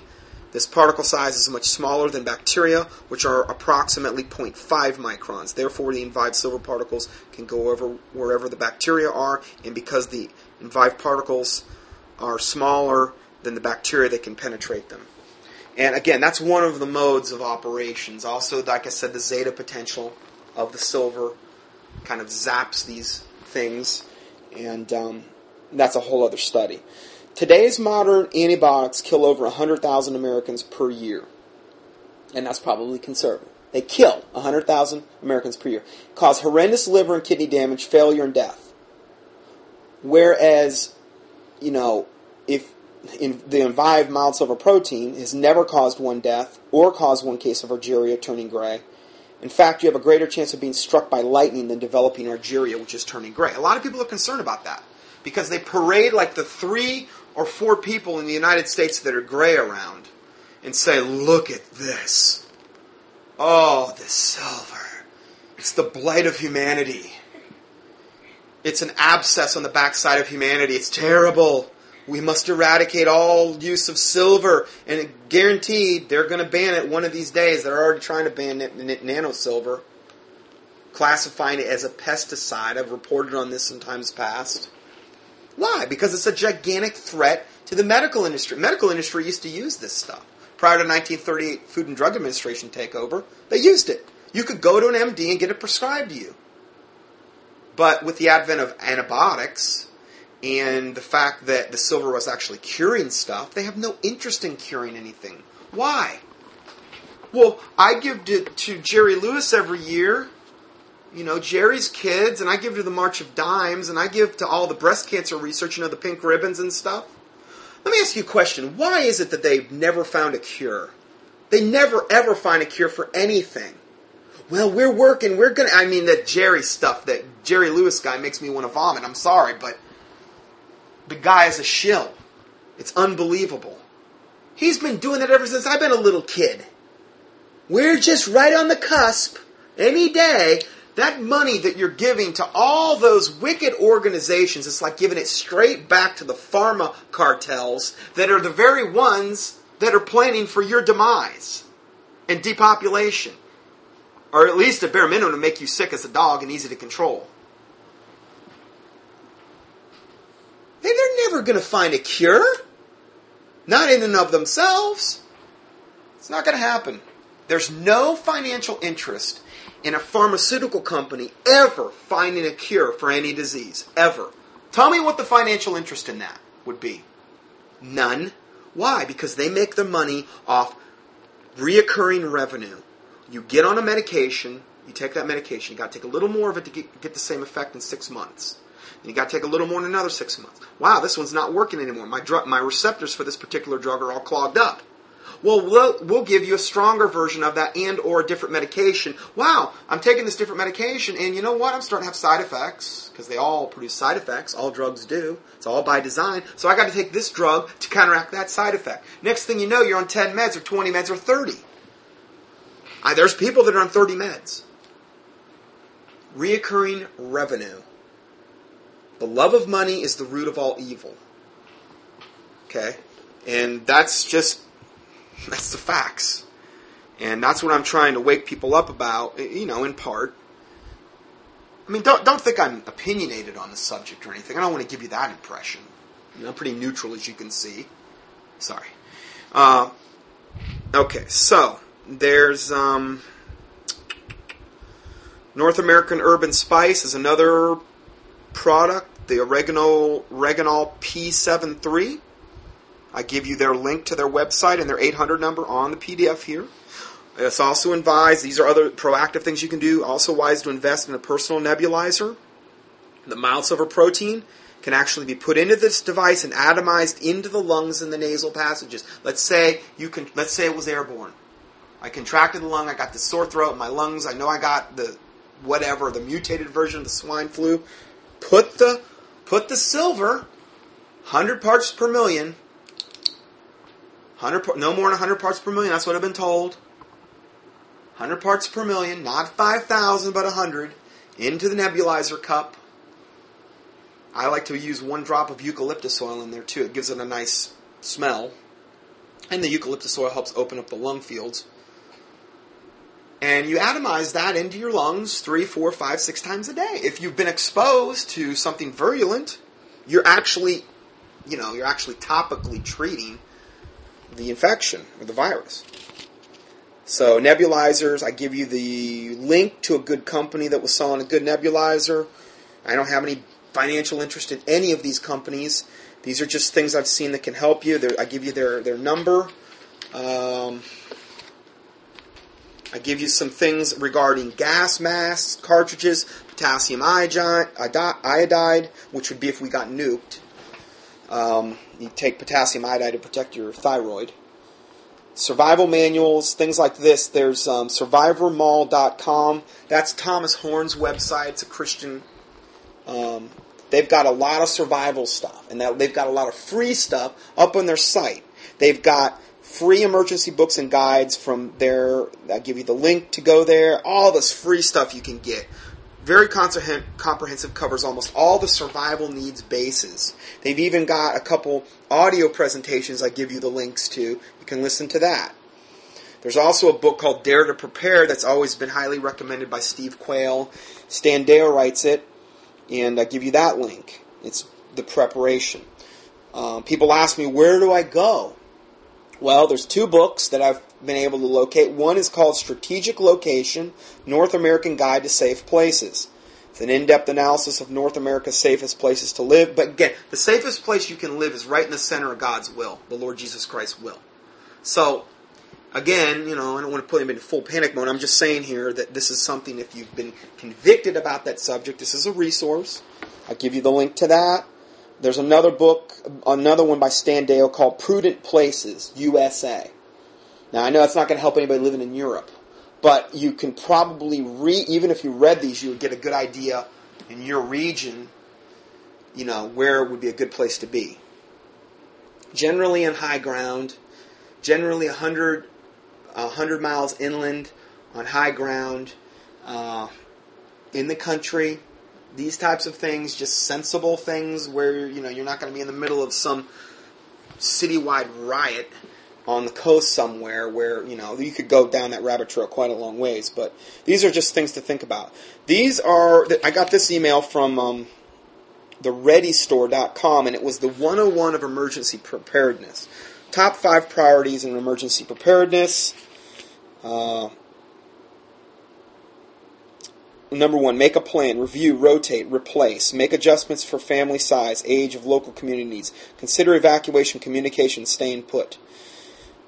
This particle size is much smaller than bacteria, which are approximately 0.5 microns. Therefore, the Envive silver particles can go over wherever the bacteria are, and because the Envive particles are smaller than the bacteria, they can penetrate them. And again, that's one of the modes of operations. Also, like I said, the zeta potential of the silver kind of zaps these things, and um, that's a whole other study. Today's modern antibiotics kill over 100,000 Americans per year. And that's probably conservative. They kill 100,000 Americans per year, cause horrendous liver and kidney damage, failure, and death. Whereas, you know, if in the Envive mild silver protein has never caused one death or caused one case of argyria turning gray. In fact, you have a greater chance of being struck by lightning than developing argyria, which is turning gray. A lot of people are concerned about that because they parade like the three or four people in the United States that are gray around and say, look at this. Oh, this silver. It's the blight of humanity. It's an abscess on the backside of humanity. It's terrible. We must eradicate all use of silver. And guaranteed, they're going to ban it one of these days. They're already trying to ban nano silver, classifying it as a pesticide. I've reported on this in times past. Why? Because it's a gigantic threat to the medical industry. Medical industry used to use this stuff. Prior to 1938 Food and Drug Administration takeover, they used it. You could go to an MD and get it prescribed to you. But with the advent of antibiotics and the fact that the silver was actually curing stuff, they have no interest in curing anything. Why? Well, I give to, to Jerry Lewis every year, you know, Jerry's kids, and I give to the March of Dimes, and I give to all the breast cancer research, you know, the pink ribbons and stuff. Let me ask you a question. Why is it that they've never found a cure? They never ever find a cure for anything. Well, we're working, we're gonna, I mean, that Jerry stuff, that Jerry Lewis guy makes me want to vomit. I'm sorry, but the guy is a shill. It's unbelievable. He's been doing that ever since I've been a little kid. We're just right on the cusp. Any day, that money that you're giving to all those wicked organizations, it's like giving it straight back to the pharma cartels that are the very ones that are planning for your demise and depopulation. Or at least at bare minimum to make you sick as a dog and easy to control. They're never going to find a cure. Not in and of themselves. It's not going to happen. There's no financial interest in a pharmaceutical company ever finding a cure for any disease. Ever. Tell me what the financial interest in that would be. None. Why? Because they make their money off reoccurring revenue. You get on a medication, you take that medication, you got to take a little more of it to get, get the same effect in six months. And you got to take a little more in another six months. Wow, this one's not working anymore. My drug, my receptors for this particular drug are all clogged up. Well, well, we'll give you a stronger version of that and or a different medication. Wow, I'm taking this different medication and you know what? I'm starting to have side effects because they all produce side effects. All drugs do. It's all by design. So I got to take this drug to counteract that side effect. Next thing you know, you're on 10 meds or 20 meds or 30. I, there's people that are on 30 meds. Reoccurring revenue. The love of money is the root of all evil. Okay? And that's just that's the facts. And that's what I'm trying to wake people up about, you know, in part. I mean, don't, don't think I'm opinionated on the subject or anything. I don't want to give you that impression. I'm pretty neutral, as you can see. Sorry. Uh, okay, so there's um, North American Herb and Spice is another product, the oregano Reganol P73. I give you their link to their website and their 800 number on the PDF here. It's also advised, these are other proactive things you can do. Also wise to invest in a personal nebulizer. The mild silver protein can actually be put into this device and atomized into the lungs and the nasal passages. Let's say you can, let's say it was airborne. I contracted the lung, I got the sore throat in my lungs, I know I got the whatever, the mutated version of the swine flu. Put the, put the silver, 100 parts per million, 100, no more than 100 parts per million. That's what I've been told. 100 parts per million, not 5,000, but 100, into the nebulizer cup. I like to use one drop of eucalyptus oil in there too. It gives it a nice smell. And the eucalyptus oil helps open up the lung fields. And you atomize that into your lungs three, four, five, six times a day. If you've been exposed to something virulent, you're actually, you know, you're actually topically treating the infection or the virus. So nebulizers, I give you the link to a good company that was selling a good nebulizer. I don't have any financial interest in any of these companies. These are just things I've seen that can help you. They're, I give you their their number. Um, I give you some things regarding gas masks, cartridges, potassium iodide, iodide, which would be if we got nuked. Um, you take potassium iodide to protect your thyroid. Survival manuals, things like this. There's um, survivormall.com. That's Thomas Horn's website. It's a Christian um, they've got a lot of survival stuff, and that they've got a lot of free stuff up on their site. They've got free emergency books and guides from their. I give you the link to go there. All this free stuff you can get. Very comprehensive, covers almost all the survival needs bases. They've even got a couple audio presentations I give you the links to. You can listen to that. There's also a book called Dare to Prepare that's always been highly recommended by Steve Quayle. Stan Deyo writes it, and I give you that link. It's the preparation. Um, people ask me, where do I go? Well, there's two books that I've been able to locate. One is called Strategic Location North American Guide to Safe Places. It's an in depth analysis of North America's safest places to live. But again, the safest place you can live is right in the center of God's will, the Lord Jesus Christ's will. So again, you know, I don't want to put him into full panic mode. I'm just saying here that this is something, if you've been convicted about that subject, this is a resource. I'll give you the link to that. There's another book, another one by Stan Deyo called Prudent Places, USA. Now, I know it's not going to help anybody living in Europe, but you can probably read, even if you read these, you would get a good idea in your region, you know, where would be a good place to be. Generally on high ground, generally 100 100 miles inland on high ground uh, in the country. These types of things, just sensible things where you know you're not going to be in the middle of some citywide riot on the coast somewhere where you know you could go down that rabbit trail quite a long ways. But these are just things to think about. These are I got this email from um, the ReadyStore.com, and it was the 101 of emergency preparedness. Top five priorities in emergency preparedness. Uh, number one, make a plan, review, rotate, replace, make adjustments for family size, age of local community needs, consider evacuation, communication, staying put.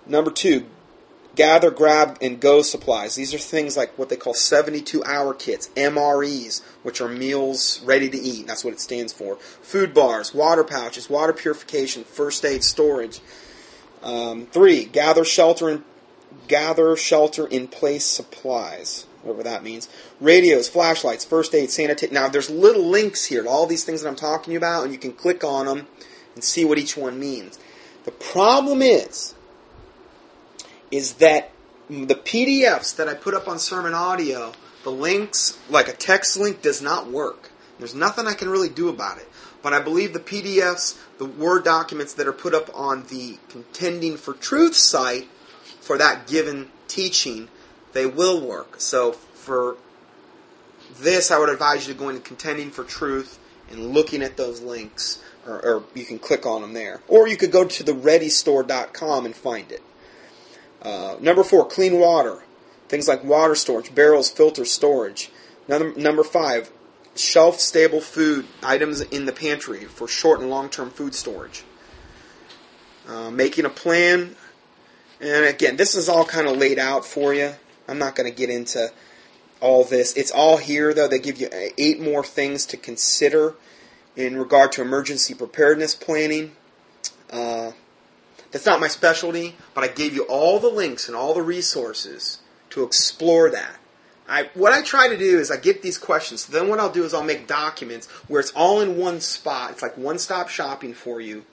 Number two, gather, grab, and go supplies. These are things like what they call 72 hour kits, MREs, which are meals ready to eat. That's what it stands for. Food bars, water pouches, water purification, first aid storage, um, three, gather shelter and gather shelter in place supplies, whatever that means. Radios, flashlights, first aid, sanitation. Now, there's little links here to all these things that I'm talking about, and you can click on them and see what each one means. The problem is, is that the PDFs that I put up on Sermon Audio, the links, like a text link, does not work. There's nothing I can really do about it. But I believe the PDFs, the Word documents that are put up on the Contending for Truth site for that given teaching, they will work. So for this, I would advise you to go into Contending for Truth and looking at those links, or, or you can click on them there. Or you could go to the readystore.com and find it. Uh, number four, clean water. Things like water storage, barrels, filter storage. Number, number five, shelf stable food items in the pantry for short and long term food storage. Uh, making a plan, and again, this is all kind of laid out for you. I'm not going to get into all this. It's all here, though. They give you eight more things to consider in regard to emergency preparedness planning. Uh, that's not my specialty, but I gave you all the links and all the resources to explore that. I, what I try to do is I get these questions. Then what I'll do is I'll make documents where it's all in one spot. It's like one-stop shopping for you.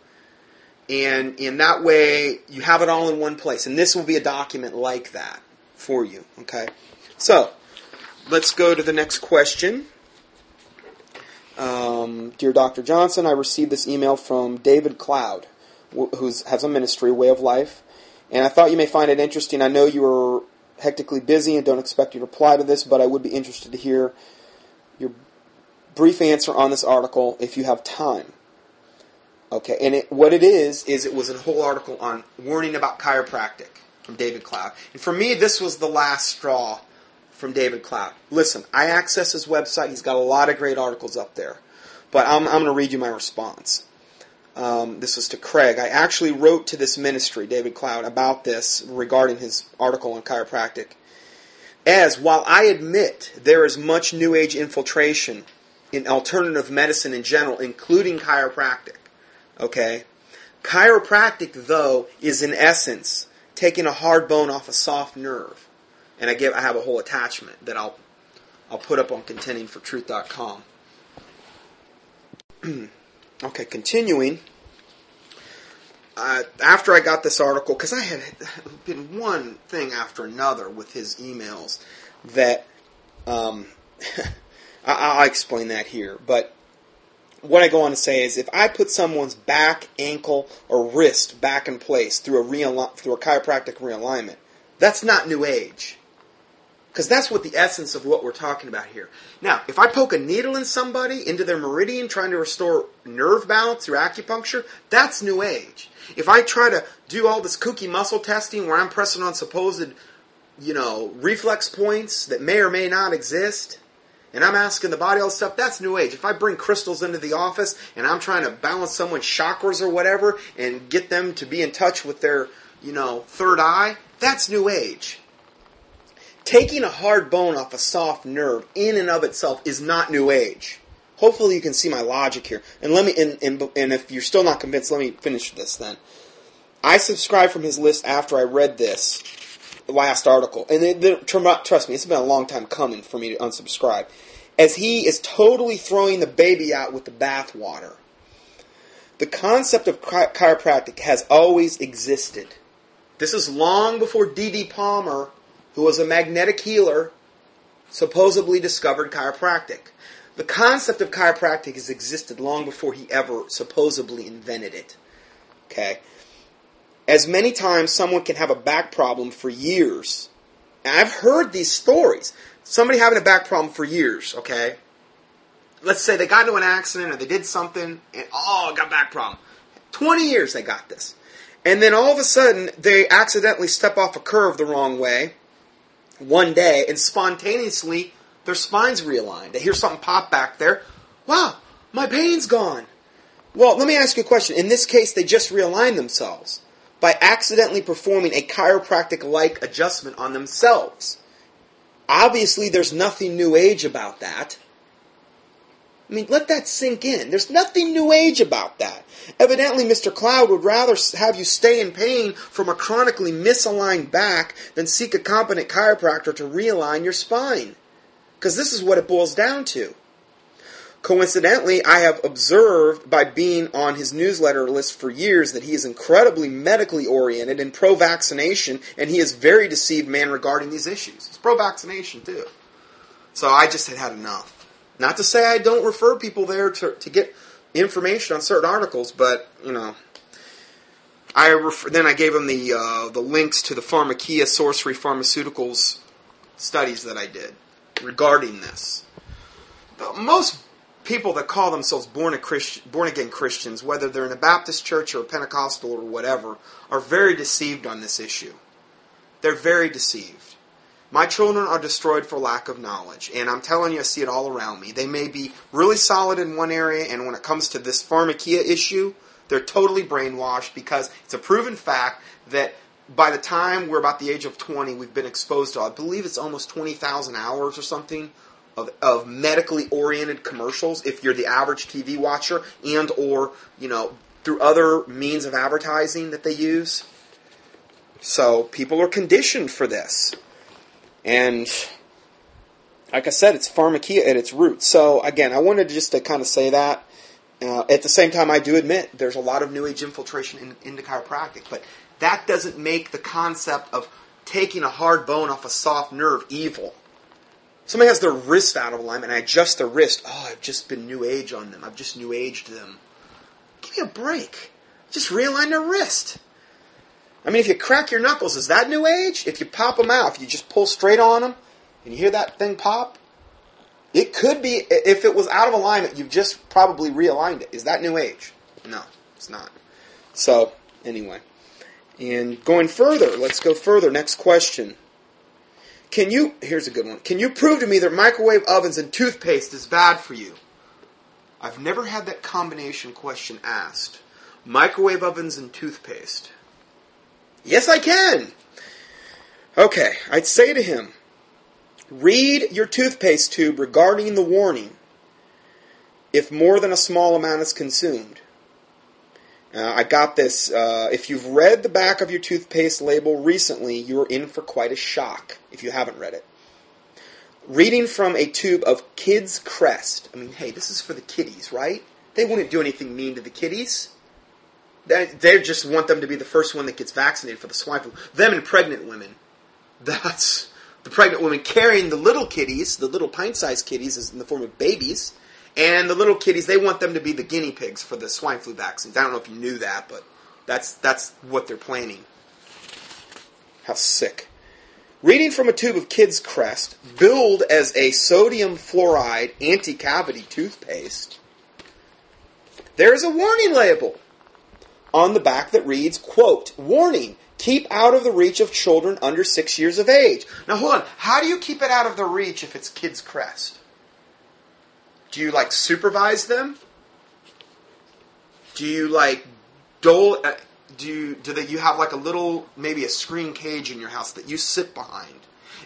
And in that way, you have it all in one place. And this will be a document like that for you. Okay? So, let's go to the next question. Um, Dear Dr. Johnson, I received this email from David Cloud, who has a ministry, Way of Life. And I thought you may find it interesting. I know you were hectically busy and don't expect you to reply to this, but I would be interested to hear your brief answer on this article if you have time. Okay, and it, what it is, is it was a whole article on warning about chiropractic from David Cloud. And for me, this was the last straw from David Cloud. Listen, I access his website. He's got a lot of great articles up there. But I'm, I'm going to read you my response. Um, this was to Craig. I actually wrote to this ministry, David Cloud, about this regarding his article on chiropractic. As while I admit there is much New Age infiltration in alternative medicine in general, including chiropractic, okay, chiropractic though is in essence taking a hard bone off a soft nerve, and I give I have a whole attachment that I'll I'll put up on contendingfortruth.com. okay, continuing. Uh, after I got this article, because I had been one thing after another with his emails that um, I, will explain that here. But what I go on to say is, if I put someone's back, ankle, or wrist back in place through a through a chiropractic realignment, that's not New Age. Because that's what the essence of what we're talking about here. Now, if I poke a needle in somebody into their meridian trying to restore nerve balance through acupuncture, that's New Age. If I try to do all this kooky muscle testing where I'm pressing on supposed, you know, reflex points that may or may not exist, and I'm asking the body all this stuff, that's New Age. If I bring crystals into the office and I'm trying to balance someone's chakras or whatever and get them to be in touch with their, you know, third eye, that's New Age. Taking a hard bone off a soft nerve in and of itself is not New Age. Hopefully you can see my logic here. And let me, and, and, and if you're still not convinced, let me finish this then. I subscribed from his list after I read this last article. And they, they, trust me, it's been a long time coming for me to unsubscribe. As he is totally throwing the baby out with the bathwater. The concept of chiropractic has always existed. This is long before D.D. Palmer who was a magnetic healer, supposedly discovered chiropractic. The concept of chiropractic has existed long before he ever supposedly invented it. Okay? As many times someone can have a back problem for years. And I've heard these stories. Somebody having a back problem for years, okay? Let's say they got into an accident or they did something and oh, got back problem. 20 years they got this. And then all of a sudden they accidentally step off a curve the wrong way one day and spontaneously their spine's realigned. They hear something pop back there. Wow, my pain's gone. Well, let me ask you a question. In this case, they just realigned themselves by accidentally performing a chiropractic like adjustment on themselves. Obviously, there's nothing new age about that. I mean, let that sink in. There's nothing new age about that. Evidently, Mr. Cloud would rather have you stay in pain from a chronically misaligned back than seek a competent chiropractor to realign your spine. Because this is what it boils down to. Coincidentally, I have observed by being on his newsletter list for years that he is incredibly medically oriented and pro vaccination, and he is very deceived man regarding these issues. He's pro vaccination too. So I just had had enough. Not to say I don't refer people there to, to get information on certain articles, but you know, I refer, then I gave them the uh, the links to the Pharmakeia Sorcery Pharmaceuticals studies that I did regarding this. But Most people that call themselves born, born again Christians, whether they're in a Baptist church or a Pentecostal or whatever, are very deceived on this issue. They're very deceived. My children are destroyed for lack of knowledge, and I'm telling you, I see it all around me. They may be really solid in one area, and when it comes to this pharmakeia issue, they're totally brainwashed because it's a proven fact that by the time we're about the age of 20, we've been exposed to, I believe it's almost 20,000 hours or something of, of medically oriented commercials if you're the average TV watcher and or, you know, through other means of advertising that they use. So people are conditioned for this. And like I said, it's pharmakeia at its roots. So again, I wanted just to kind of say that. Uh, at the same time, I do admit there's a lot of New Age infiltration in, into chiropractic, but that doesn't make the concept of taking a hard bone off a soft nerve evil. Somebody has their wrist out of alignment, and I adjust their wrist. Oh, I've just been New Age on them. I've just New Aged them. Give me a break. Just realign their wrist. I mean, if you crack your knuckles, is that new age? If you pop them out, if you just pull straight on them, and you hear that thing pop, it could be, if it was out of alignment, you've just probably realigned it. Is that new age? No, it's not. So, anyway. And going further, let's go further. Next question. Can you, here's a good one. Can you prove to me that microwave ovens and toothpaste is bad for you? I've never had that combination question asked. Microwave ovens and toothpaste. Yes, I can. Okay, I'd say to him, read your toothpaste tube regarding the warning if more than a small amount is consumed. Uh, I got this. Uh, if you've read the back of your toothpaste label recently, you're in for quite a shock if you haven't read it. Reading from a tube of Kids Crest. I mean, hey, this is for the kiddies, right? They wouldn't do anything mean to the kitties. They, they just want them to be the first one that gets vaccinated for the swine flu. Them and pregnant women. That's the pregnant women carrying the little kitties, the little pint-sized kitties, in the form of babies, and the little kitties. They want them to be the guinea pigs for the swine flu vaccines. I don't know if you knew that, but that's that's what they're planning. How sick. Reading from a tube of Kids Crest, billed as a sodium fluoride anti-cavity toothpaste, there is a warning label on the back that reads, quote, warning, keep out of the reach of children under six years of age. Now hold on, how do you keep it out of the reach if it's Kids Crest? Do you like supervise them? Do you like dole? Uh, do you, do that you have like a little maybe a screen cage in your house that you sit behind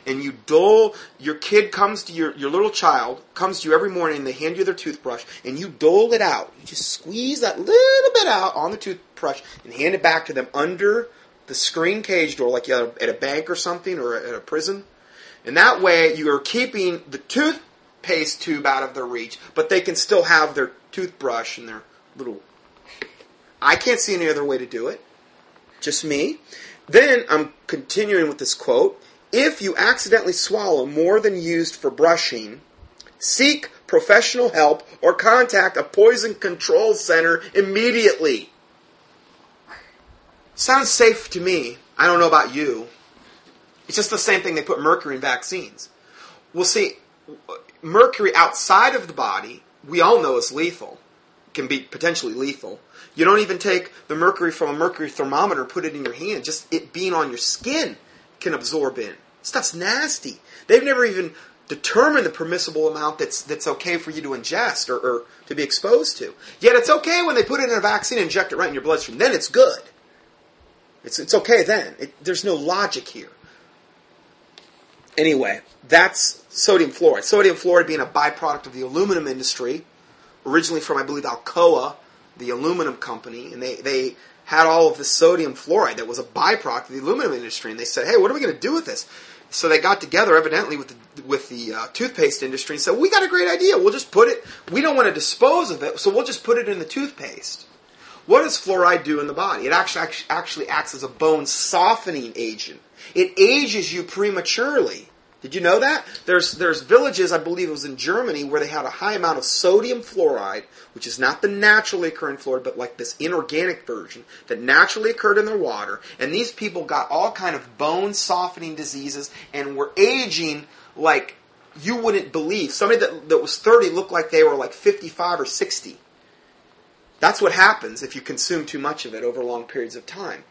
and you dole your kid comes to your your little child comes to you every morning and they hand you their toothbrush and you dole it out you just squeeze that little bit out on the toothbrush and hand it back to them under the screen cage door like you at a bank or something or at a prison and that way you are keeping the toothpaste tube out of their reach but they can still have their toothbrush and their little I can't see any other way to do it. Just me. Then I'm continuing with this quote. If you accidentally swallow more than used for brushing, seek professional help or contact a poison control center immediately. Sounds safe to me. I don't know about you. It's just the same thing they put mercury in vaccines. Well, see, mercury outside of the body, we all know is lethal, can be potentially lethal. You don't even take the mercury from a mercury thermometer, put it in your hand. Just it being on your skin can absorb in. Stuff's nasty. They've never even determined the permissible amount that's that's okay for you to ingest or, or to be exposed to. Yet it's okay when they put it in a vaccine and inject it right in your bloodstream. Then it's good. It's it's okay then. It, there's no logic here. Anyway, that's sodium fluoride. Sodium fluoride being a byproduct of the aluminum industry, originally from I believe Alcoa the aluminum company, and they, they had all of the sodium fluoride that was a byproduct of the aluminum industry, and they said, "Hey, what are we going to do with this?" So they got together, evidently with the, with the uh, toothpaste industry, and said, "We got a great idea. We'll just put it. We don't want to dispose of it, so we'll just put it in the toothpaste." What does fluoride do in the body? It actually actually acts as a bone softening agent. It ages you prematurely. Did you know that? There's there's villages, I believe it was in Germany, where they had a high amount of sodium fluoride, which is not the naturally occurring fluoride, but like this inorganic version that naturally occurred in their water. And these people got all kind of bone softening diseases and were aging like you wouldn't believe. Somebody that, that was 30 looked like they were like 55 or 60. That's what happens if you consume too much of it over long periods of time.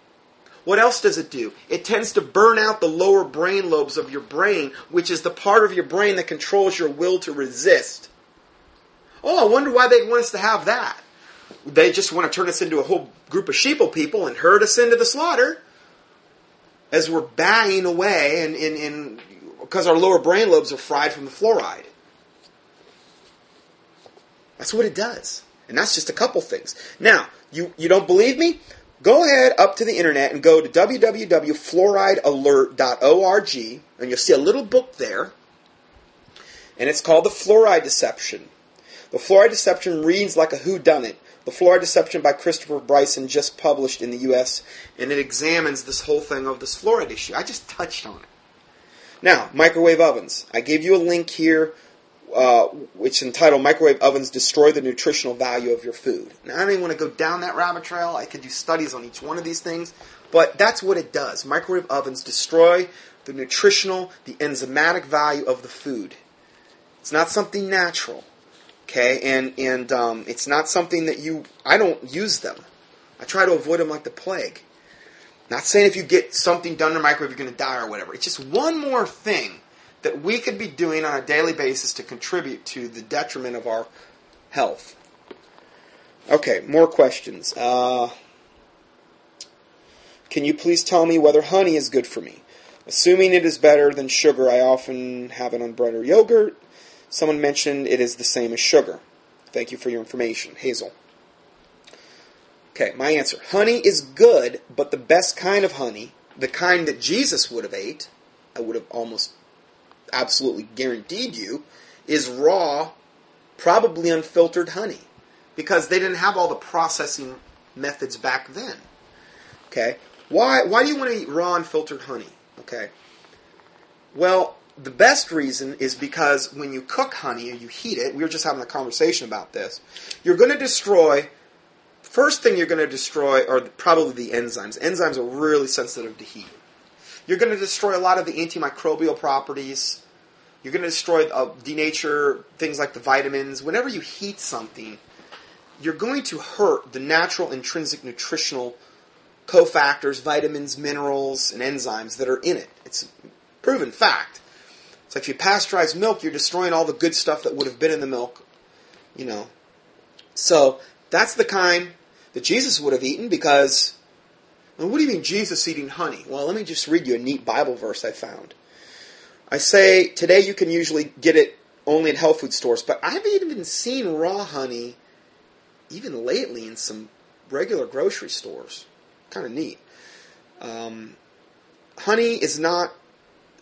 What else does it do? It tends to burn out the lower brain lobes of your brain, which is the part of your brain that controls your will to resist. Oh, I wonder why they'd want us to have that. They just want to turn us into a whole group of sheeple people and herd us into the slaughter as we're banging away and, and, and because our lower brain lobes are fried from the fluoride. That's what it does. And that's just a couple things. Now, you, you don't believe me? Go ahead up to the internet and go to www.fluoridealert.org, and you'll see a little book there, and it's called The Fluoride Deception. The Fluoride Deception reads like a whodunit. The Fluoride Deception by Christopher Bryson, just published in the U.S., and it examines this whole thing of this fluoride issue. I just touched on it. Now, microwave ovens. I gave you a link here uh, which is entitled Microwave Ovens Destroy the Nutritional Value of Your Food. Now, I don't even want to go down that rabbit trail. I could do studies on each one of these things, but that's what it does. Microwave ovens destroy the nutritional, the enzymatic value of the food. It's not something natural, okay? And and um, it's not something that you. I don't use them. I try to avoid them like the plague. Not saying if you get something done in a microwave you're going to die or whatever. It's just one more thing that we could be doing on a daily basis to contribute to the detriment of our health. Okay, more questions. Uh, can you please tell me whether honey is good for me? Assuming it is better than sugar, I often have it on bread or yogurt. Someone mentioned it is the same as sugar. Thank you for your information. Hazel. Okay, my answer. Honey is good, but the best kind of honey, the kind that Jesus would have ate, I would have almost absolutely guaranteed you, is raw, probably unfiltered honey. because they didn't have all the processing methods back then. Okay? Why why do you want to eat raw unfiltered honey? Okay? Well, the best reason is because when you cook honey or you heat it, we were just having a conversation about this, you're going to destroy first thing you're going to destroy are probably the enzymes. Enzymes are really sensitive to heat. You're going to destroy a lot of the antimicrobial properties. You're going to destroy, uh, denature things like the vitamins. Whenever you heat something, you're going to hurt the natural intrinsic nutritional cofactors, vitamins, minerals, and enzymes that are in it. It's a proven fact. It's like if you pasteurize milk, you're destroying all the good stuff that would have been in the milk. You know. So that's the kind that Jesus would have eaten because well, what do you mean Jesus eating honey? Well, let me just read you a neat Bible verse I found. I say today you can usually get it only in health food stores, but I haven't even seen raw honey even lately in some regular grocery stores. Kind of neat. Um, honey is not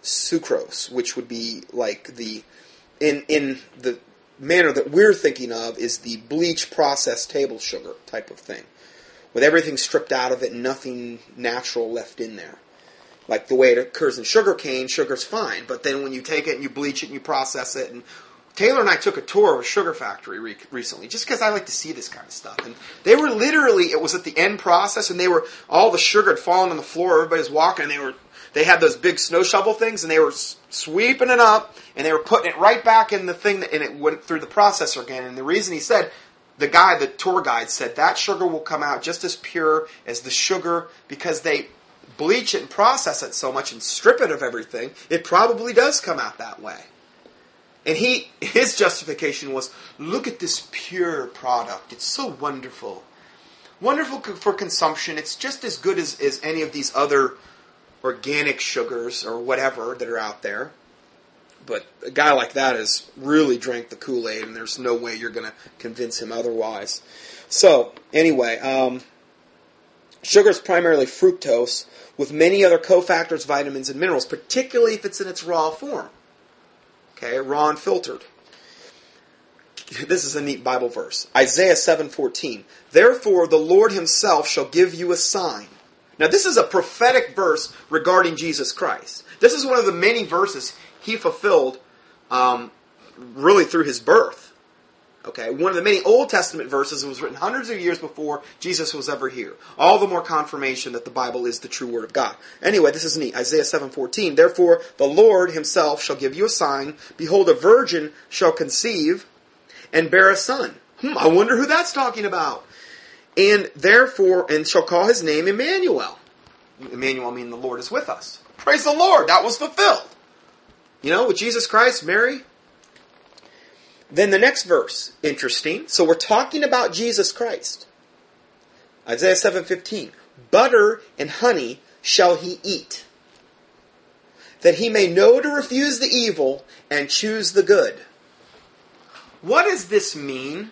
sucrose, which would be like the in in the manner that we're thinking of is the bleach processed table sugar type of thing with everything stripped out of it nothing natural left in there. Like the way it occurs in sugar cane, sugar's fine, but then when you take it and you bleach it and you process it and Taylor and I took a tour of a sugar factory re- recently, just because I like to see this kind of stuff. And they were literally, it was at the end process, and they were all the sugar had fallen on the floor. Everybody's walking, and they were, they had those big snow shovel things, and they were sweeping it up, and they were putting it right back in the thing, that, and it went through the processor again. And the reason he said the guy, the tour guide said that sugar will come out just as pure as the sugar because they bleach it and process it so much and strip it of everything. It probably does come out that way. And he, his justification was, look at this pure product. It's so wonderful. Wonderful for consumption. It's just as good as, as any of these other organic sugars or whatever that are out there but a guy like that has really drank the Kool Aid, and there's no way you're going to convince him otherwise. So, anyway, um, sugar is primarily fructose with many other cofactors, vitamins, and minerals, particularly if it's in its raw form. Okay, raw and filtered. This is a neat Bible verse. Isaiah 7:14. Therefore the Lord himself shall give you a sign. Now this is a prophetic verse regarding Jesus Christ. This is one of the many verses he fulfilled um, really through his birth. Okay, one of the many Old Testament verses that was written hundreds of years before Jesus was ever here. All the more confirmation that the Bible is the true word of God. Anyway, this is neat. Isaiah 7:14. Therefore, the Lord himself shall give you a sign. Behold, a virgin shall conceive and bear a son. Hmm, I wonder who that's talking about. And therefore, and shall call his name Emmanuel. Emmanuel meaning the Lord is with us. Praise the Lord, that was fulfilled. You know, with Jesus Christ, Mary. Then the next verse, interesting. So we're talking about Jesus Christ. Isaiah 7:15. Butter and honey shall he eat, that he may know to refuse the evil and choose the good. What does this mean?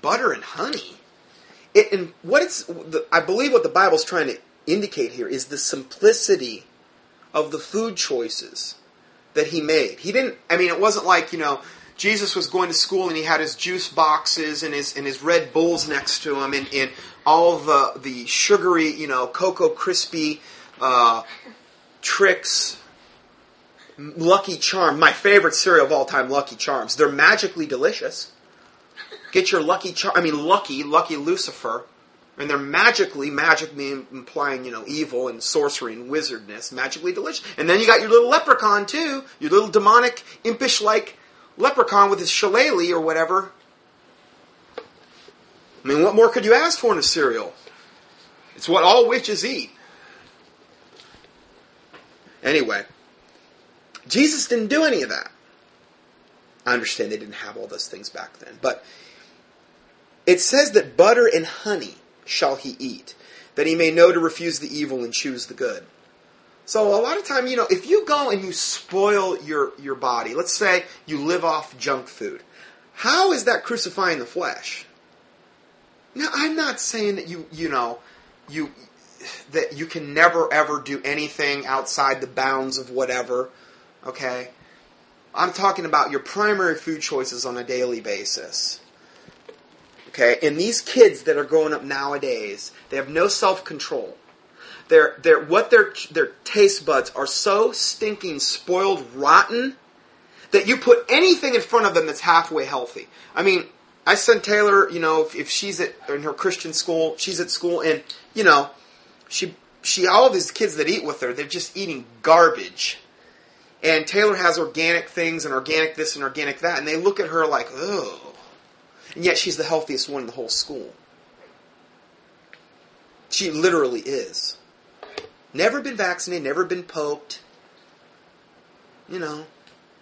Butter and honey. It, and what it's, I believe what the Bible's trying to indicate here is the simplicity of the food choices that he made. He didn't, I mean, it wasn't like, you know, Jesus was going to school and he had his juice boxes and his and his Red Bulls next to him and, and all the the sugary, you know, cocoa crispy uh, Trix. Lucky Charm, my favorite cereal of all time, Lucky Charms. They're magically delicious. Get your Lucky Charm. I mean, Lucky, Lucky Lucifer and they're magically, magic mean implying, you know, evil and sorcery and wizardness, magically delicious. And then you got your little leprechaun too, your little demonic, impish-like leprechaun with his shillelagh or whatever. I mean, what more could you ask for in a cereal? It's what all witches eat. Anyway, Jesus didn't do any of that. I understand they didn't have all those things back then, but it says that butter and honey shall he eat, that he may know to refuse the evil and choose the good. So a lot of time, you know, if you go and you spoil your, your body, let's say you live off junk food, how is that crucifying the flesh? Now, I'm not saying that you, you know, you, that you can never ever do anything outside the bounds of whatever, okay? I'm talking about your primary food choices on a daily basis. Okay, and these kids that are growing up nowadays, they have no self control. Their, their, what their, their taste buds are so stinking, spoiled, rotten, that you put anything in front of them that's halfway healthy. I mean, I send Taylor, you know, if, if she's at in her Christian school, she's at school, and you know, she she all these kids that eat with her, they're just eating garbage. And Taylor has organic things and organic this and organic that, and they look at her like, oh. And yet she's the healthiest one in the whole school. She literally is. Never been vaccinated, never been poked. You know,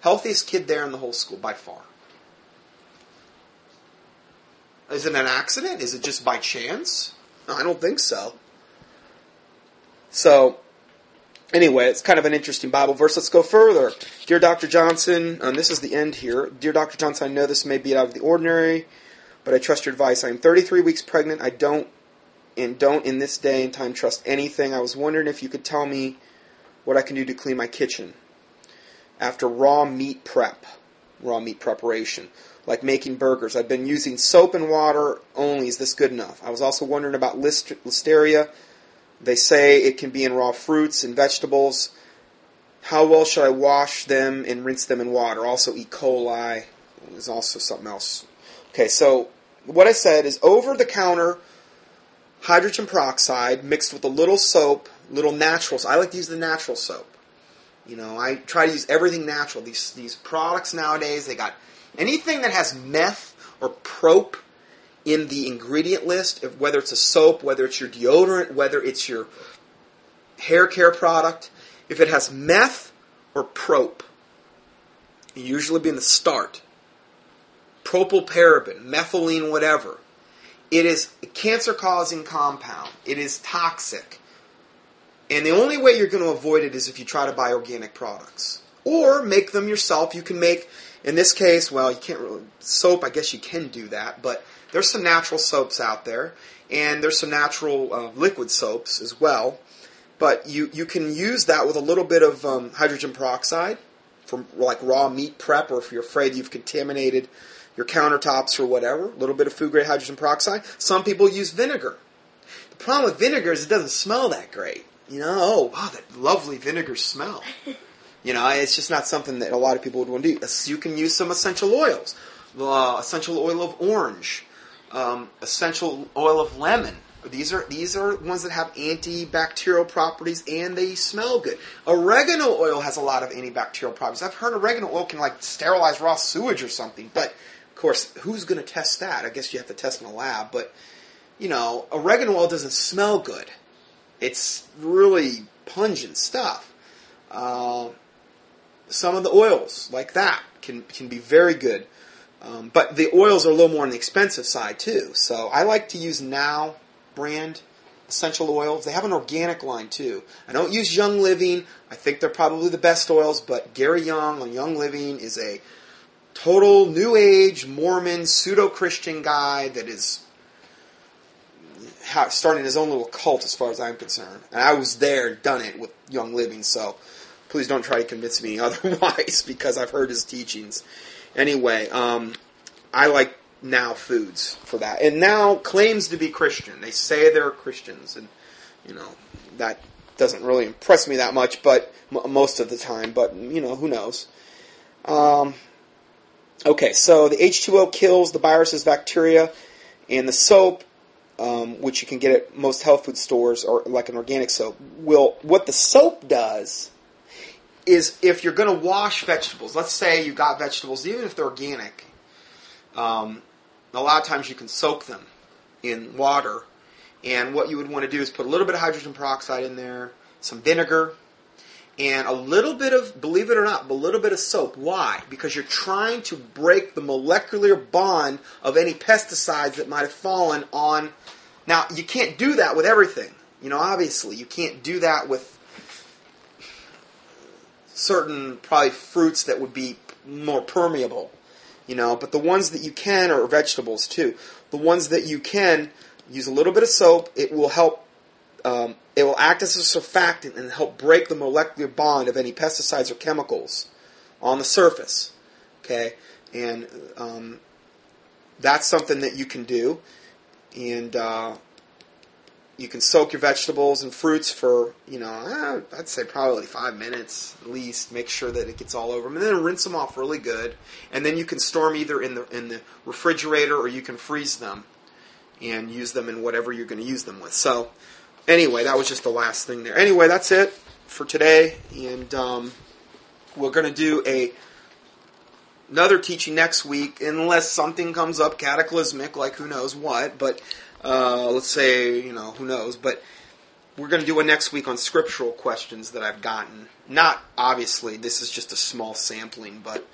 healthiest kid there in the whole school by far. Is it an accident? Is it just by chance? I don't think so. So, anyway, it's kind of an interesting Bible verse. Let's go further. Dear Dr. Johnson, and this is the end here. Dear Dr. Johnson, I know this may be out of the ordinary, but I trust your advice. I am 33 weeks pregnant. I don't and don't in this day and time trust anything. I was wondering if you could tell me what I can do to clean my kitchen after raw meat prep, raw meat preparation, like making burgers. I've been using soap and water only. Is this good enough? I was also wondering about listeria they say it can be in raw fruits and vegetables. How well should I wash them and rinse them in water? Also, E. coli is also something else. Okay, so what I said is over the counter hydrogen peroxide mixed with a little soap, little naturals. I like to use the natural soap. You know, I try to use everything natural. These these products nowadays, they got anything that has meth or prop in the ingredient list, whether it's a soap, whether it's your deodorant, whether it's your hair care product, if it has meth or prop, usually be in the start, propylparaben, methylene, whatever, it is a cancer causing compound. It is toxic. And the only way you're going to avoid it is if you try to buy organic products. Or make them yourself. You can make, in this case, well, you can't really, soap, I guess you can do that, but there's some natural soaps out there, and there's some natural uh, liquid soaps as well. But you, you can use that with a little bit of um, hydrogen peroxide from like raw meat prep, or if you're afraid you've contaminated your countertops or whatever, a little bit of food grade hydrogen peroxide. Some people use vinegar. The problem with vinegar is it doesn't smell that great. You know, oh wow, that lovely vinegar smell. You know, it's just not something that a lot of people would want to do. You can use some essential oils. The uh, essential oil of orange, um, essential oil of lemon. These are these are ones that have antibacterial properties and they smell good. Oregano oil has a lot of antibacterial properties. I've heard oregano oil can like sterilize raw sewage or something, but course, who's going to test that? I guess you have to test in a lab, but you know, oregano oil doesn't smell good. It's really pungent stuff. Uh, some of the oils like that can can be very good. Um, but the oils are a little more on the expensive side too. So I like to use Now brand essential oils. They have an organic line too. I don't use Young Living. I think they're probably the best oils, but Gary Young on Young Living is a total New Age Mormon pseudo Christian guy that is starting his own little cult, as far as I'm concerned. And I was there, done it with Young Living, so please don't try to convince me otherwise because I've heard his teachings. Anyway, um, I like Now Foods for that. And Now claims to be Christian. They say they're Christians, and you know that doesn't really impress me that much, but m- most of the time. But you know, who knows? Um, okay, so the H2O kills the viruses, bacteria, and the soap, um, which you can get at most health food stores or like an organic soap. Will what the soap does is if you're going to wash vegetables, let's say you got vegetables, even if they're organic, um, a lot of times you can soak them in water. And what you would want to do is put a little bit of hydrogen peroxide in there, some vinegar, and a little bit of, believe it or not, a little bit of soap. Why? Because you're trying to break the molecular bond of any pesticides that might have fallen on. Now, you can't do that with everything. You know, obviously, you can't do that with certain probably fruits that would be more permeable, you know. But the ones that you can are vegetables too. The ones that you can use a little bit of soap. It will help. Um, it will act as a surfactant and help break the molecular bond of any pesticides or chemicals on the surface. Okay, and um, that's something that you can do. And uh, you can soak your vegetables and fruits for, you know, eh, I'd say probably five minutes at least. Make sure that it gets all over them, and then rinse them off really good. And then you can store them either in the in the refrigerator or you can freeze them and use them in whatever you're going to use them with. So, anyway, that was just the last thing there. Anyway, that's it for today, and um, we're going to do a another teaching next week, unless something comes up cataclysmic, like who knows what. But uh, let's say, you know, who knows. But we're going to do a next week on scriptural questions that I've gotten. Not obviously, this is just a small sampling, but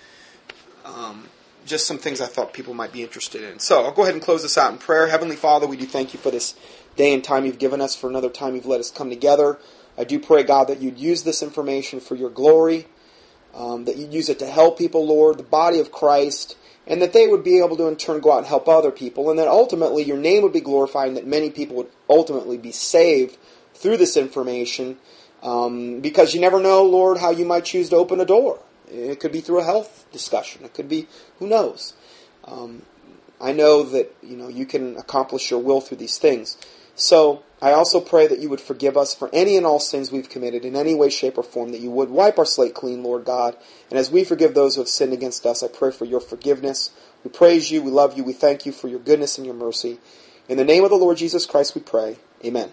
um, just some things I thought people might be interested in. So I'll go ahead and close this out in prayer. Heavenly Father, we do thank you for this day and time you've given us, for another time you've let us come together. I do pray, God, that you'd use this information for your glory, um, that you'd use it to help people, Lord, the body of Christ, and that they would be able to in turn go out and help other people, and that ultimately your name would be glorified, and that many people would ultimately be saved through this information. Um, because you never know, Lord, how you might choose to open a door. It could be through a health discussion. It could be, who knows? Um, I know that you know you can accomplish your will through these things. So I also pray that you would forgive us for any and all sins we've committed in any way, shape, or form. That you would wipe our slate clean, Lord God. And as we forgive those who have sinned against us, I pray for your forgiveness. We praise you. We love you. We thank you for your goodness and your mercy. In the name of the Lord Jesus Christ, we pray. Amen.